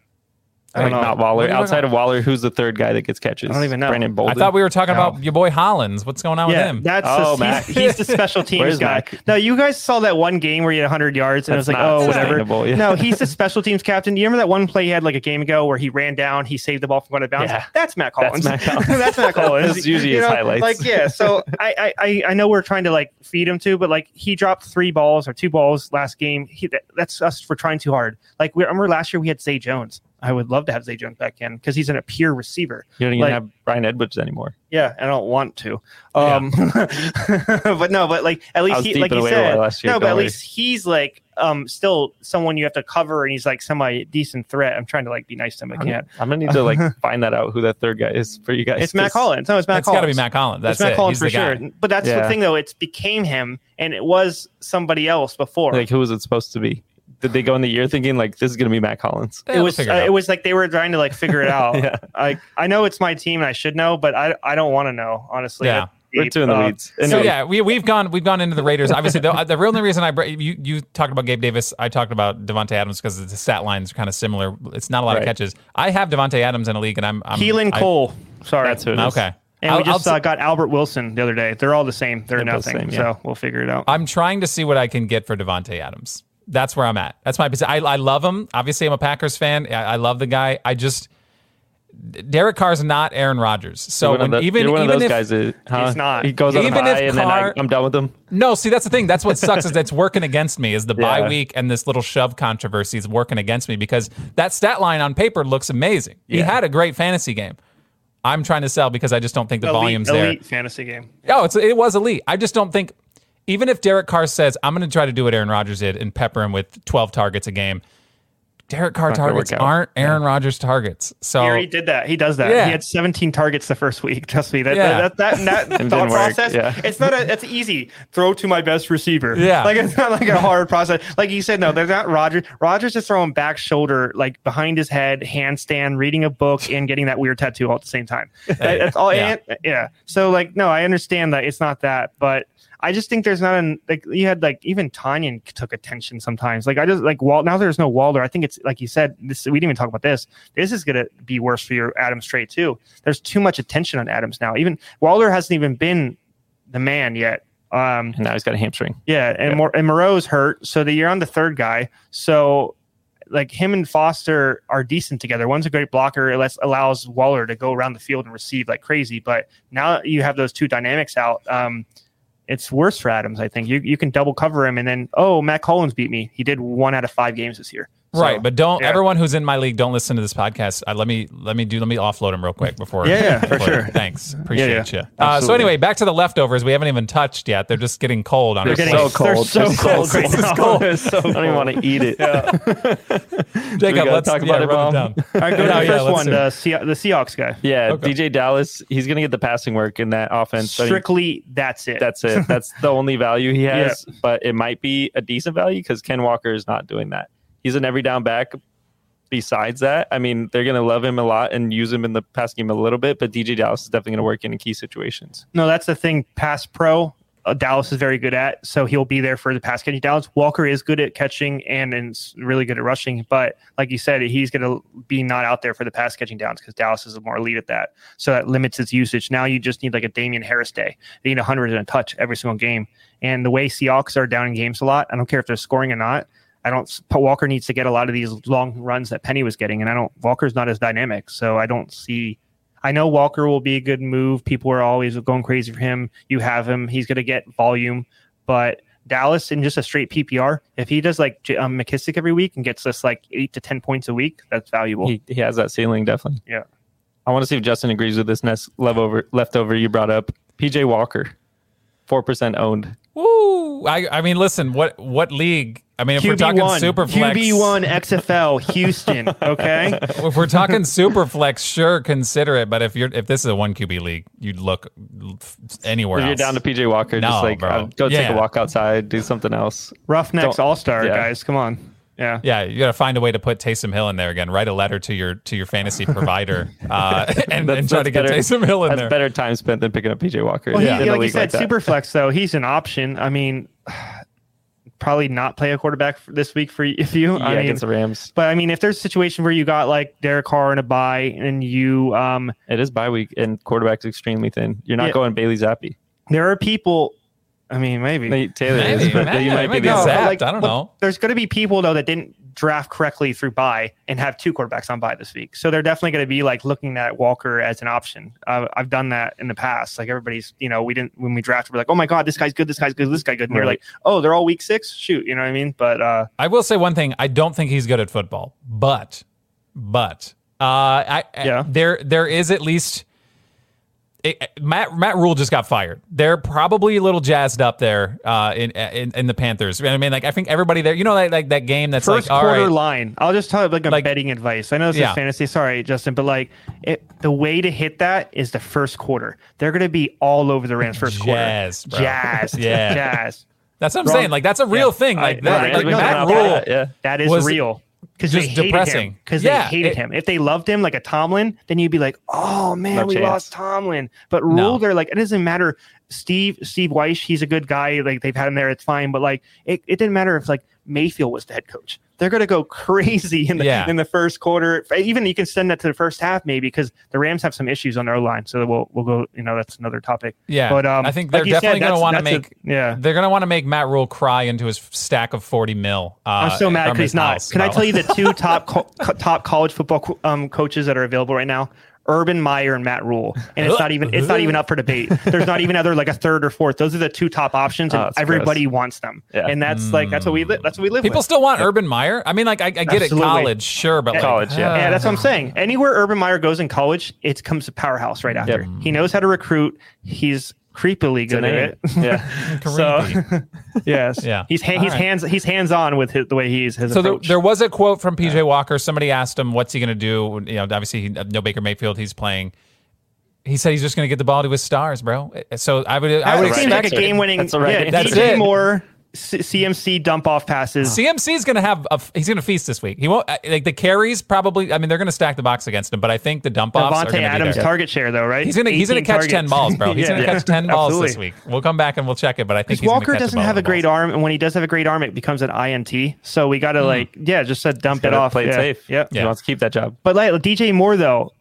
I Like don't know. not Waller. are you Outside of Waller, who's the third guy that gets catches? I don't even know. Brandon Bolden. I thought we were talking No. about your boy Hollins. What's going on with yeah, him? that's Oh, the, he's, he's the special teams guy. Mac? No, you guys saw that one game where he had 100 yards, and That's it was like, oh, whatever. yeah. No, he's the special teams captain. Do you remember that one play he had like a game ago where he ran down, he saved the ball from going out of bounds? Yeah. That's Mack Hollins. Mack Hollins. That's Mack Hollins. That's usually You his highlights. Like, yeah. So I, I, I, I know we're trying to like feed him to, but like he dropped three balls or two balls last game. He, that, that's us for trying too hard. Like we I remember last year we had Zay Jones. I would love to have Zay Jones back in because he's in a pure receiver. You don't even like- have Bryan Edwards anymore. Yeah, I don't want to. Um, but no, but like at least was he, like you said, year, no, but don't at worry. least he's like um still someone you have to cover, and he's like semi decent threat. I'm trying to like be nice to him, I can't. I'm gonna need to like find that out who that third guy is for you guys. It's Matt 'cause Collins. No, it's Matt It's got to be Mack Hollins. That's it's Matt it. Collins He's for sure. But that's the thing, though. It's became him, and it was somebody else before. Like who was it supposed to be? Did they go in the year thinking like this is going to be Mack Hollins? Yeah, it we'll was uh, it, it was like they were trying to like figure it out. Yeah. Like I know it's my team and I should know, but I I don't want to know honestly. Yeah. We're two in the Uh, weeds. So yeah, we we've gone we've gone into the Raiders. Obviously, the, the real only reason I br- you you talked about Gabe Davis, I talked about Davante Adams because the stat lines are kind of similar. It's not a lot of catches. I have Davante Adams in a league, and I'm, I'm Keelan I- Cole. Sorry, that's who it is. Okay, And I'll- we just I'll- uh, got Albert Wilson the other day. They're all the same. They're They're both nothing. the same, yeah. So we'll figure it out. I'm trying to see what I can get for Davante Adams. That's where I'm at. That's my position. I, I love him. Obviously, I'm a Packers fan. I, I love the guy. I just Derek Carr's not Aaron Rodgers. So You're one when, the- even you're one of even those if, guys that huh? He's not. He goes on Even high if and then Carr- I, I'm done with him. No, see that's the thing. That's what sucks is that's working against me. Is the bye week and this little shove controversy is working against me because that stat line on paper looks amazing. He had a great fantasy game. I'm trying to sell because I just don't think the elite, volume's elite there. fantasy game. Oh, it's it was elite. I just don't think even if Derek Carr says I'm going to try to do what Aaron Rodgers did and pepper him with 12 targets a game, Derek Carr targets aren't Aaron Rodgers targets. So He did that. He does that. Yeah. He had 17 targets the first week. Trust me. That Yeah. that that, that, that thought process. yeah. It's not a. It's easy. Throw to my best receiver. Yeah. Like it's not like a hard process. Like you said, no, they're not Rodgers. Rodgers is throwing back shoulder, like behind his head, handstand, reading a book, and getting that weird tattoo all at the same time. That- That's all. Yeah. And, yeah. So like, no, I understand that it's not that, but. I just think there's not an like you had like even Tanyan took attention sometimes. Like I just like Wall now there's no Waller. I think it's like you said. This we didn't even talk about this. This is gonna be worse for your Adams trade too. There's too much attention on Adams now. Even Waller hasn't even been the man yet. Um, And now he's got a hamstring. yeah, and Yeah. Mor- and Moreau's hurt, so that you're on the third guy. So like him and Foster are decent together. One's a great blocker. It lets, allows Waller to go around the field and receive like crazy. But now you have those two dynamics out. Um, it's worse for Adams. I think you you can double cover him, and then oh, Mack Hollins beat me. He did one out of five games this year. So, right, but don't yeah. everyone who's in my league don't listen to this podcast. Uh, let me let me do let me offload them real quick before. Yeah, yeah, for before- sure. Thanks, appreciate yeah. you. Uh, so anyway, back to the leftovers. We haven't even touched yet. They're just getting cold on They're getting so cold. so They're so cold right cold. now. It's cold. They're so I don't even want to eat it. Jacob, gotta let's talk yeah, about it, down. All right, go to the first one. The, Se- the Seahawks guy. Yeah, Okay. DeeJay Dallas, he's going to get the passing work in that offense. I mean, Strictly, that's it. that's it. That's the only value he has. But it might be a decent value because Ken Walker is not doing that. He's an every down back. Besides that, I mean, they're going to love him a lot and use him in the pass game a little bit. But DeeJay Dallas is definitely going to work in key situations. No, that's the thing. Pass pro, uh, Dallas is very good at, so he'll be there for the pass catching downs. Walker is good at catching and is really good at rushing, but like you said, he's going to be not out there for the pass catching downs because Dallas is more elite at that. So that limits his usage. Now you just need like a Damien Harris day. They need 100 and a touch every single game. And the way Seahawks are down in games a lot, I don't care if they're scoring or not. I don't. Walker needs to get a lot of these long runs that Penny was getting, and I don't. Walker's not as dynamic, so I don't see I know Walker will be a good move. People are always going crazy for him. You have him. He's going to get volume. But Dallas in just a straight PPR, if he does like um, McKissic every week and gets us like eight to 10 points a week, that's valuable. He, he has that ceiling, definitely. Yeah. I want to see if Justin agrees with this next leftover, leftover you brought up. PJ Walker, 4% owned. Woo! I, I mean, listen. What what league? I mean, if we're talking QB1, super flex, QB1 XFL Houston, okay? if we're talking super flex, sure, consider it. But if you're if this is a one QB league, you'd look anywhere If else. you're down to PJ Walker, No, just like bro. go take Yeah. a walk outside, do something else. Roughnecks Don't- All Star, yeah. guys. Come on. Yeah. yeah, you got to find a way to put Taysom Hill in there again. Write a letter to your to your fantasy provider uh, and, and try to get better- Taysom Hill in there. That's there. better time spent than picking up PJ Walker. Well, he, in like you said, that. super flex though. He's an option. I mean, probably not play a quarterback for this week for if you. yeah, I mean, against the Rams. but I mean, if there's a situation where you got like Derek Carr in a bye and you, um, It is bye week, and quarterback's extremely thin. You're not Yeah. going Bailey Zappe. there are people. I mean, maybe. Nate Taylor Maybe, is, but maybe, you might maybe be the it's No, zapped. but, I don't but know. There's going to be people though that didn't draft correctly through bye and have two quarterbacks on bye this week. So they're definitely going to be like looking at Walker as an option. Uh, I've done that in the past. Like everybody's, you know, we didn't when we drafted, we're like, oh my god, this guy's good, this guy's good, this guy good, and they're like, oh, they're all week six. Shoot, you know what I mean? But uh, I will say one thing. I don't think he's good at football, but but uh, I Yeah. there there is at least it, Matt Matt Rhule just got fired. They're probably a little jazzed up there uh, in, in in the Panthers. I mean, like I think everybody there. You know, like like that game that's first like quarter right. line. I'll just tell you like a Like- betting advice. I know this Yeah. is fantasy. Sorry, Justin, but like it, the way to hit that is the first quarter. They're going to be all over the Rams first Jazzed, bro. quarter. Jazzed, Yeah. jazzed. That's what I'm Wrong. saying. Like that's a real Yeah. thing. Like I- that. right, like Matt Rhule. that, yeah. That is was real. Because they just hated depressing. him. Because Yeah, they hated it- him. If they loved him like a Tomlin, then you'd be like, "Oh man, we chance. lost Tomlin." But Rhule, No. they're like, it doesn't matter. Steve Steve Weish, he's a good guy. Like they've had him there, it's fine. But like, it, it didn't matter if like Mayfield was the head coach. They're gonna go crazy in the Yeah. in the first quarter. Even you can send that to the first half maybe because the Rams have some issues on their line. So we'll we'll go. You know, that's another topic. Yeah, But um, I think they're said, definitely going to want to that's a- make. yeah. They're going to want to make Matt Rhule cry into his stack of forty mil. Uh, I'm so mad because he's not. house. Can I tell you the two top co- top college football co- um, coaches that are available right now? Urban Meyer and Matt Rhule, and it's not even it's not even up for debate. There's not even other like a third or fourth. Those are the two top options, and Oh, it's everybody wants them. Yeah. And that's like that's what we li- that's what we live People with. still want Urban Meyer. I mean, like I, I get it, college, sure, but like, College, yeah. yeah, that's what I'm saying. Anywhere Urban Meyer goes in college, it comes a powerhouse right after. He knows how to recruit. He's creepily good at it. Yeah. so yes, Yeah. he's ha- he's right. hands he's hands on with his, the way he's his So there, approach. there was a quote from PJ Walker. Somebody asked him, "What's he going to do?" You know, obviously, he, uh, no Baker Mayfield. He's playing. He said he's just going to get the ball to his stars, bro. Uh, so I would, I would it seems like a game winning. That's right yeah. That's DJ it. Moore, C- CMC dump off passes. CMC is going to have a, he's going to feast this week. He won't like the carries probably. I mean, they're going to stack the box against him, but I think the dump offs are Davante going to be Adams there. target share though, right? He's gonna he's gonna catch targets. ten balls, bro. He's Yeah. gonna catch ten balls this week. We'll come back and we'll check it, but I think he's Walker catch doesn't lot have a great balls. arm, and when he does have a great arm, it becomes an INT. So we got to hmm. like, yeah, just said dump it off. Play it yeah. safe. Yep. Yeah. He wants to keep that job. But like DJ Moore though,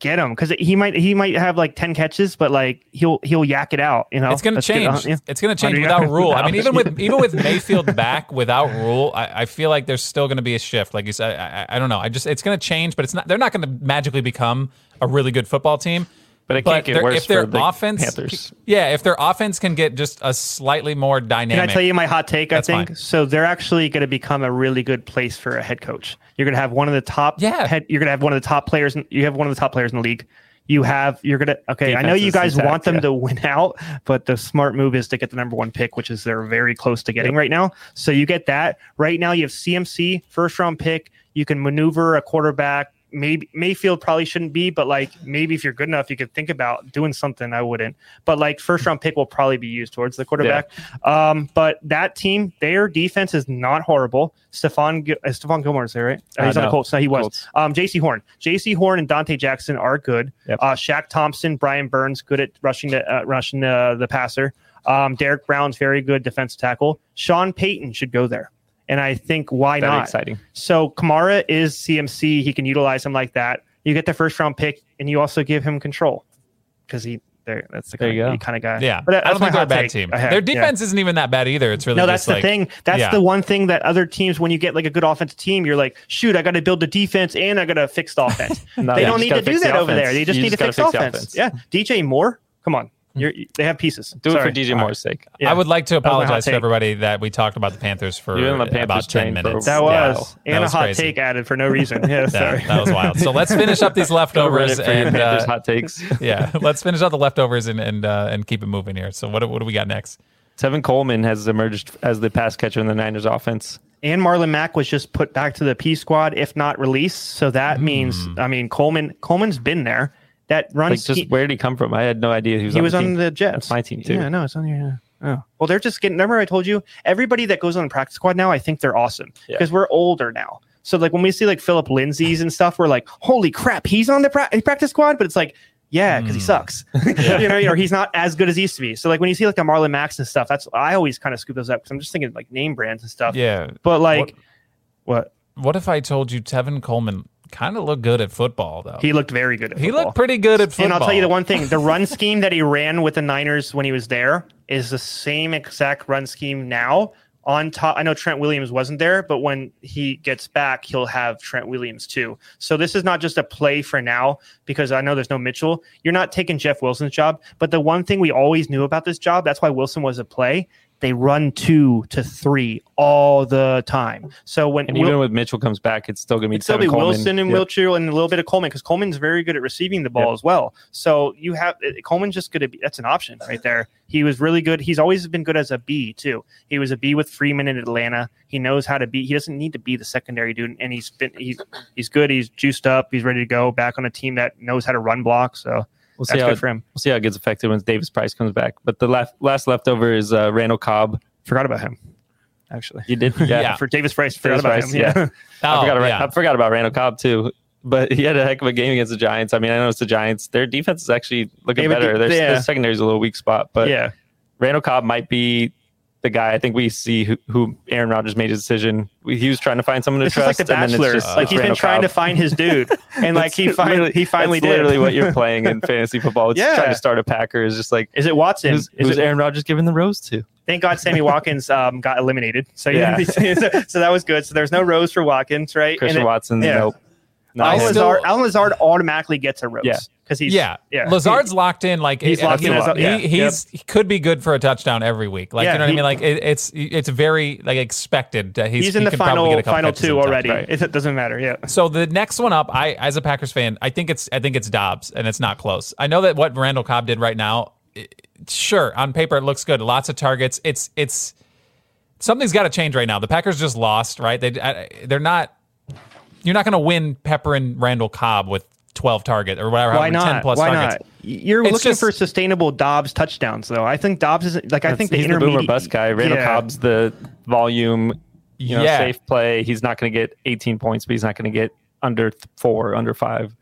get him because he might he might have like ten catches, but like he'll he'll yak it out. You know, It's going to Let's get it change. yeah. It's going to change without Rhule. I mean, even with even with Mayfield back without Rhule, I, I feel like there's still going to be a shift. Like you said, I, I, I don't know. I just it's going to change, but it's not. They're not going to magically become a really good football team. But it can't get worse if their for the offense, Panthers. yeah, if their offense can get just a slightly more dynamic. Can. I tell you my hot take? I think fine. so. They're actually going to become a really good place for a head coach. You're going to have one of the top. Yeah. Head, you're going to have one of the top players. in- You have one of the top players in the league. You have. You're going to. Okay. I know you guys intact, want them yeah. to win out, but the smart move is to get the number one pick, which is they're very close to getting right now. So you get that right now. You have CMC first round pick. You can maneuver a quarterback. Maybe Mayfield probably shouldn't be, but like maybe if you're good enough, you could think about doing something. I wouldn't, but like first round pick will probably be used towards the quarterback. Um, but that team, their defense is not horrible. Stefan uh, Stephon Gilmore is there, right? Uh, Uh, he's on the no. Colts. No, he was. Colts. Um, Jaycee Horn, Jaycee Horn, and Donte Jackson are good. Yep. Uh, Shaq Thompson, Brian Burns, good at rushing the uh, rushing uh, the passer. Um, Derrick Brown's very good defensive tackle. Sean Payton should go there, and I think why Very not? exciting. So Kamara is CMC. He can utilize him like that. You get the first round pick, and you also give him control because he there. That's the There kind, you of, go. kind of guy. yeah, but I that's don't think they're a bad take. team. I have- Their yeah. defense isn't even that bad either. It's really No, just that's the like, thing. That's yeah. the one thing that other teams, when you get like a good offensive team, you're like, shoot, I got to build the defense and I got to fix the offense. No, they you don't need gotta do fix the that over offense. there. They just You need to just fix gotta the fix the offense. Yeah, DJ Moore, come on, you're, they have pieces. Do Sorry. it for DJ Moore's sake. Yeah. I would like to was my hot apologize to everybody that we talked about the Panthers for the Panthers about ten minutes. That Yeah. was that and was a hot crazy. take added for no reason. Yeah, sorry. That, that was wild. So let's finish up these leftovers Reddit for your and uh, hot takes. yeah, let's finish up the leftovers and and uh, and keep it moving here. So what do- what do we got next? Tevin Coleman has emerged as the pass catcher in the Niners offense. and Marlon Mack was just put back to the P squad, if not released. So that means, I mean, Coleman Coleman's been there. That run Like, just where did he come from? I had no idea he was. he on was the on team. the Jets. That's my team too. Yeah, no, it's on your. Oh. Well, they're just getting. Remember, I told you everybody that goes on the practice squad now. I think they're awesome Yeah. because we're older now. So like when we see like Phillip Lindsay's and stuff, we're like, holy crap, he's on the pra- practice squad. But it's like, yeah, because he Mm. sucks. you know, or he's not as good as he used to be. So like when you see like a Marlon Max and stuff, that's I always kind of scoop those up because I'm just thinking like name brands and stuff. Yeah. But like, what? What if I told you Tevin Coleman kind of looked good at football though? He looked very good at He football. looked pretty good at football. And I'll tell you the one thing: the run scheme that he ran with the Niners when he was there is the same exact run scheme now. On top, I know Trent Williams wasn't there, but when he gets back, he'll have Trent Williams too. So this is not just a play for now because I know there's no Mitchell. You're not taking Jeff Wilson's job, but the one thing we always knew about this job, that's why Wilson was a play. They run two to three all the time. So when And Wil- even when Mitchell comes back, it's still going to be still be Coleman. Wilson and Yep. Wiltshire and a little bit of Coleman because Coleman's very good at receiving the ball Yep. as well. So you have uh, Coleman's just going to be that's an option right there. He was really good. He's always been good as a B too. He was a B with Freeman in Atlanta. He knows how to be. He doesn't need to be the secondary dude, and he's been he's he's good. He's juiced up. He's ready to go back on a team that knows how to run block. So We'll see that's how good it, for him. we'll see how it gets affected when Davis Price comes back. But the last last leftover is uh, Randall Cobb Forgot about him. Actually, You did, yeah. Yeah. for Davis Price, forgot Davis about Price, him. Yeah. I Oh, forgot about yeah. I forgot about Randall Cobb too. But he had a heck of a game against the Giants. I mean, I know it's the Giants. Their defense is actually looking Yeah, but better. the- Their, yeah. their secondary is a little weak spot, but yeah. Randall Cobb might be the guy. I think we see who, who Aaron Rodgers made his decision. He was trying to find someone to It's just like trust. the and then it's Bachelor. just- like it's he's been trying to find his dude, and like he finally he finally that's did. literally what you're playing in fantasy football. It's Yeah. trying to start a Packer is just like Is it Watson? who's, Is who's it, Aaron Rodgers giving the rose to? thank God Sammy Watkins um, got eliminated. So Yeah. yeah, so, so that was good. So there's no rose for Watkins, right? Christian And it- Watson, yeah. nope. Not I Alan still- Lazard, Allen Lazard automatically gets a rose. Yeah. because he's yeah, yeah. Lazard's locked in. Like He's locked in as he- yeah, he's he could be good for a touchdown every week. Like Yeah, you know what I mean? Like it, it's it's very like expected. That he's, he's in he the could final get a final two already. Right. It, it doesn't matter. Yeah. So the next one up, I as a Packers fan, I think it's I think it's Doubs, and it's not close. I know that what Randall Cobb did right now, i- sure, on paper it looks good, lots of targets. It's it's something's got to change right now. The Packers just lost, right? They I- they're not. You're not going to win Pepper and Randall Cobb with 12 target or whatever. Why however, 10 not? plus Why targets. not? You're It's looking just- for sustainable Doubs touchdowns, though. I think Doubs is like I think the he's the intermediate boomer bust guy. Randall Yeah. Cobb's the volume, you know, Yeah. safe play. He's not going to get 18 points, but he's not going to get under four, under five.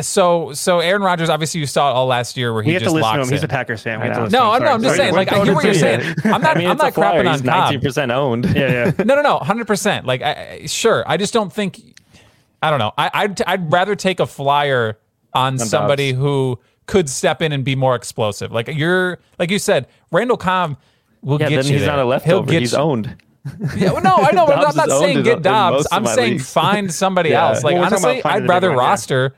So so Aaron Rodgers, obviously you saw it all last year where he We have to just listen to locks him. He's in. a Packers fan. We I have to know. listen to No, him. no, I'm just saying. Like I hear what you're saying. I'm not. I mean, I'm not flyer. crapping on He's Cobb. 19% owned. Yeah, yeah. No, no, no, hundred percent. Like, I, I- sure, I just don't think. I don't know. I, I'd I'd rather take a flyer on somebody who could step in and be more explosive. Like you're, like you said, Randall Cobb will Yeah, get then you he's there. not a He'll leftover. get He's you- owned. Yeah, well, no, I know. but I'm not saying get Doubs. I'm saying leagues. find somebody Yeah. else. Like Well, honestly, I'd rather big one, roster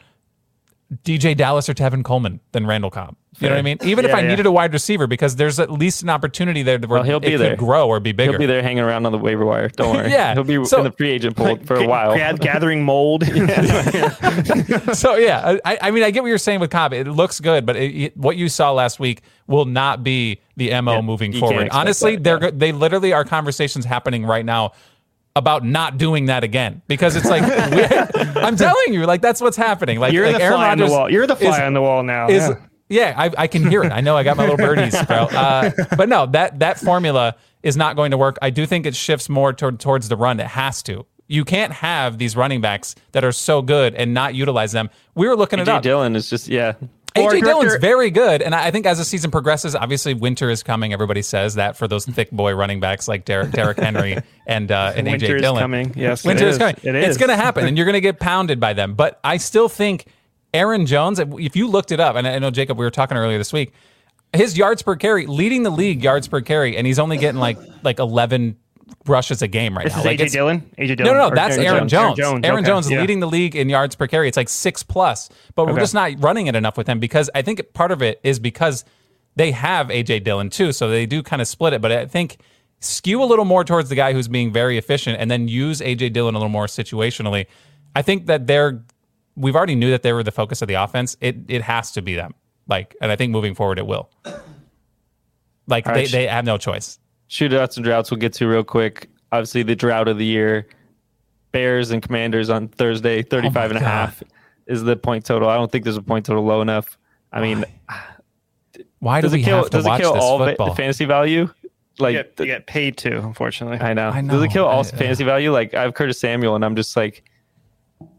DeeJay Dallas or Tevin Coleman than Randall Cobb. You know what I mean? Even if I yeah. needed a wide receiver, because there's at least an opportunity there where Well, he'll it be could there. grow or be bigger. He'll be there hanging around on the waiver wire. Don't worry. Yeah. He'll be So- in the free agent pool for a while. ga- gathering mold. so yeah, I, I mean, I get what you're saying with Cobb. It looks good, but it, it- what you saw last week will not be the mo moving forward. Honestly, that, they're yeah. they literally are conversations happening right now about not doing that again because it's like I'm telling you, like that's what's happening. Like You're like the Aaron fly on the wall. You're the fly is- on the wall now. is yeah. yeah, I, I can hear it. I know I got my little birdies, bro. Uh, but no, that that formula is not going to work. I do think it shifts more toward, towards the run. It has to. You can't have these running backs that are so good and not utilize them. We were looking at it AJ up. Dillon is just yeah. AJ Dillon's very good, and I think as the season progresses, obviously winter is coming. Everybody says that for those thick boy running backs like Derek, Derek Henry and uh, and Winter AJ is Dillon. coming. Yes, it winter is is. coming. It It's going to happen, and you're going to get pounded by them. But I still think Aaron Jones. If you looked it up, and I know Jacob, we were talking earlier this week, his yards per carry, leading the league yards per carry, and he's only getting like like 11 rushes a game right This now. is Like, AJ Dillon. AJ no, Dillon. no, no. Or That's Aaron, Jones. Aaron Jones, okay. is Yeah. leading the league in yards per carry. It's like six plus, but we're Okay. just not running it enough with him because I think part of it is because they have AJ Dillon too, so they do kind of split it. But I think skew a little more towards the guy who's being very efficient, and then use AJ Dillon a little more situationally. I think that they're. We've already knew that they were the focus of the offense. It it has to be them. Like, and I think moving forward, it will. Like All they, they have no choice. Shootouts and droughts we'll get to real quick. Obviously, the drought of the year. Bears and Commanders on Thursday, 35 and a God. half is the point total. I don't think there's a point total low enough. I mean, Why do does we it kill have to does it kill this all fa- football? fantasy value? Like You get, you get paid to, unfortunately. I know. I Does it kill all I- uh, fantasy value? Like I have Curtis Samuel, and I'm just like,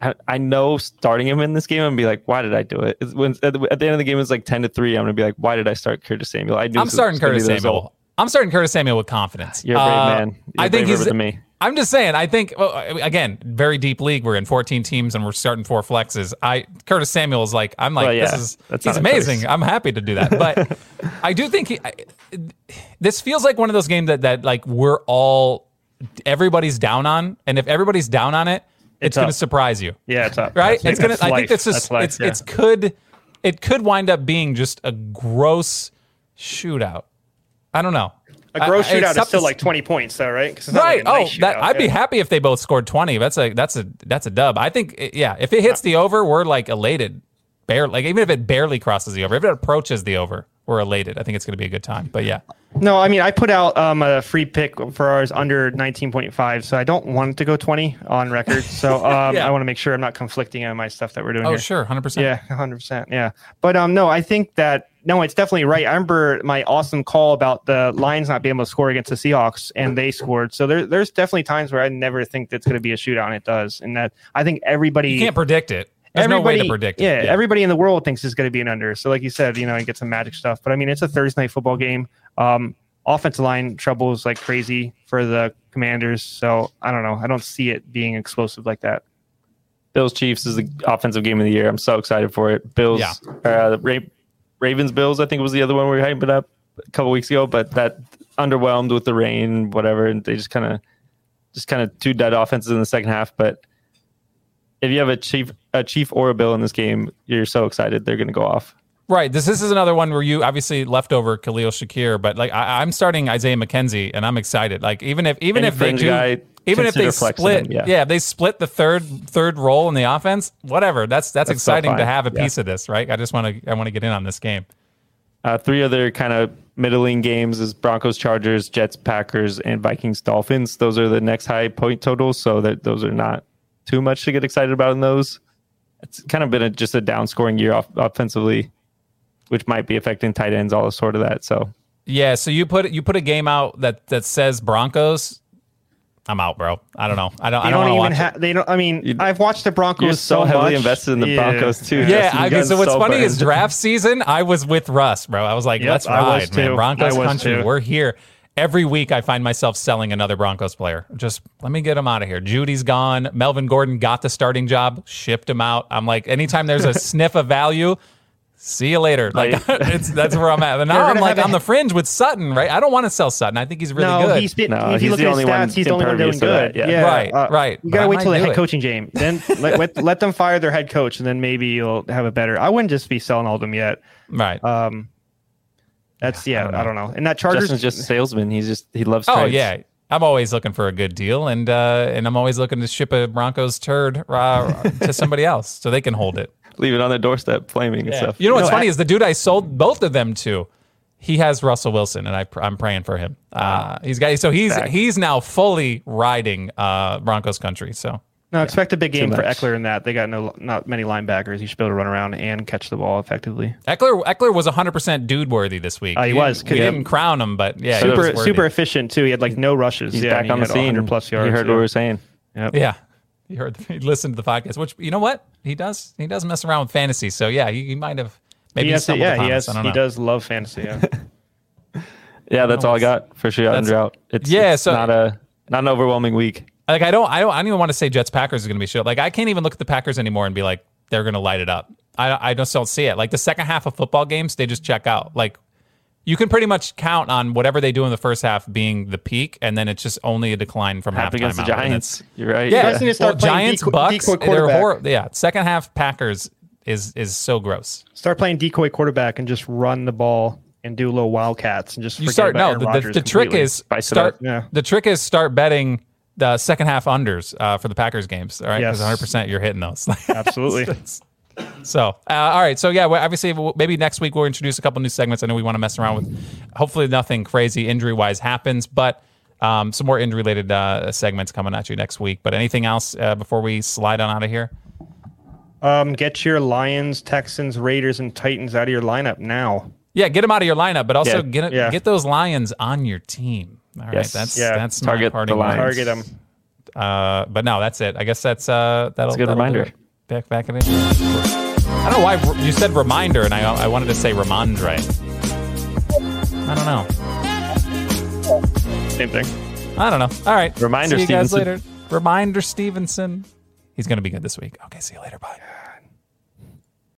I, I know starting him in this game, and be like, why did I do it? It's when at the, at the end of the game, it's like ten to three. I'm gonna be like, why did I start Curtis Samuel? I knew I'm starting Curtis the result. Samuel. I'm starting Curtis Samuel with confidence. You're a brave Uh, man. You're I think he's. than me. I'm just saying. I think well, again, very deep league. We're in 14 teams and we're starting four flexes. I Curtis Samuel is like I'm like Well, yeah, this is he's amazing. choice. I'm happy to do that. But I do think he. I, this feels like one of those games that that like we're all everybody's down on, and if everybody's down on it, it's, It's going to surprise you Yeah, it's up. right? That's- it's gonna. I think life. that's just. That's life, it's yeah. it's could. It could wind up being just a gross shootout. I don't know. a gross I- shootout is still like 20 points, though, right? 'Cause it's not right. like nice oh, that, I'd be happy if they both scored twenty. That's a that's a that's a dub. I think yeah. If it hits the over, we're like elated. Bare like even if it barely crosses the over, if it approaches the over, we're elated. I think it's going to be a good time. But yeah, No, I mean I put out um, a free pick for ours under 19.5, so I don't want it to go 20 on record. So um, Yeah. I want to make sure I'm not conflicting on my stuff that we're doing Oh, here. sure, hundred percent. Yeah, 100. percent Yeah, but um, no, I think that no, it's definitely right. I remember my awesome call about the Lions not being able to score against the Seahawks, and they scored. So there, there's definitely times where I never think that's going to be a shootout, and it does. And that I think everybody You can't predict it. There's no way to everybody- predict yeah, it. everybody in the world thinks it's going to be an under. So, like you said, you know, and get some magic stuff. But I mean, it's a Thursday night football game. Um, offensive line troubles like crazy for the Commanders. So I don't know. I don't see it being explosive like that. Bills Chiefs is the offensive game of the year. I'm so excited for it. Bills, Yeah. uh, Ra- Ravens Bills. I think was the other one we were hyping up a couple weeks ago, but that underwhelmed with the rain, whatever, and they just kind of, just kind of two dead offenses in the second half. But if you have a chief, a chief or a bill in this game, you're so excited they're going to go off. Right. This this is another one where you obviously left over Khalil Shakir, but like I, I'm starting Isaiah McKenzie, and I'm excited. Like even if even Any if they do, guy, even if they split, him, yeah. yeah. if they split the third third role in the offense, whatever. That's that's, That's so exciting to have a Yeah. piece of this, right? I just want to I want to get in on this game. Uh, three other kind of middling games is Broncos, Chargers, Jets, Packers, and Vikings, Dolphins. Those are the next high point totals, so that those are not too much to get excited about in those. It's kind of been a, just a down scoring year off, offensively, which might be affecting tight ends, all sort of that. So Yeah. So you put you put a game out that that says Broncos. I'm out, bro. I don't know. I don't. They I don't don't, even watch have. it. They don't. I mean, You- I've watched the Broncos you're so, so heavily much. invested in the Yeah. Broncos too. Yeah, I mean, so gotten what's funny burned. is draft season. I was with Russ, bro. I was like, Yep, let's I was ride, man. too. Broncos country, too. we're here. Every week, I find myself selling another Broncos player. Just let me get him out of here. Jeudy's gone. Melvin Gordon got the starting job, shipped him out. I'm like, anytime there's a sniff of value, see you later. Like, it's that's where I'm at. And now I'm like on the fringe with Sutton, right? I don't want to sell Sutton. I think he's really no, good. he's been. No, if you he's look the at his only one stats, he's the only one doing good. that, yeah. Right, uh, right. You gotta I wait might till the head it. coaching game. Then let, let let them fire their head coach, and then maybe you'll have a better. I wouldn't just be selling all of them yet. right. Um, that's yeah. don't I don't know. And that Chargers Justin's just a salesman. He's just he loves. Oh trades. yeah, I'm always looking for a good deal, and uh, and I'm always looking to ship a Broncos turd uh, to somebody else so they can hold it. Leave it on their doorstep, flaming and stuff. You know what's No, funny I- is the dude I sold both of them to. He has Russell Wilson, and I, I'm praying for him. Uh, he's got so he's Back. he's now fully riding uh, Broncos country. So no expect a big game for much. Ekeler in that. They got no not many linebackers. He should be able to run around and catch the ball effectively. Ekeler Ekeler was 100 percent dude worthy this week. Uh, he was. We didn't crown him, but yeah, he was Super worthy. super efficient too. He had like no rushes. He's yeah, back he on the had scene. 100 plus yards. You heard yeah. what we were saying. Yep. Yeah. He heard he listened to the podcast, which you know what? He does he does mess around with fantasy. So yeah, he, he might have maybe He has to, yeah, upon he us. has. I don't He know. does love fantasy. Yeah. Yeah, that's all I got for sure. Out and That's- drought. It's Yeah, it's so- not a not an overwhelming week. Like I don't I don't I don't even want to say Jets Packers is going to be shit. Like I can't even look at the Packers anymore and be like they're going to light it up. I I just don't see it. Like the second half of football games, they just check out. Like you can pretty much count on whatever they do in the first half being the peak, and then it's just only a decline from Half halftime against the Giants. You're right. Yeah, guys need to start well, Giants decoy- Bucks. decoy They're horrible. Yeah, second half Packers is is so gross. Start playing decoy quarterback and just run the ball and do little wildcats and just You start about no. Aaron The, the, the trick is start. Yeah. The trick is start betting the second half unders uh, for the Packers games. All right, because Yes. 100 percent you're hitting those. absolutely. So, uh, all right. So, yeah, well, obviously, we'll- maybe next week we'll introduce a couple new segments. I know we want to mess around with. Hopefully, nothing crazy injury wise happens, but um, some more injury related uh, segments coming at you next week. But anything else uh, before we slide on out of here? Um, get your Lions, Texans, Raiders, and Titans out of your lineup now. Yeah, get them out of your lineup, but also Yeah. get Yeah. get those Lions on your team. All right, Yes. that's Yeah. that's Target my the Lions. words. Target them. Uh, but no, that's it. I guess that's uh, that'll a good that'll do reminder. Back back it. I don't know why you said reminder, and I I wanted to say Rhamondre. I don't know. Same thing. I don't know. All right. Reminder see you guys Stevenson. later. Reminder Stevenson. He's going to be good this week. Okay. See you later. Bye.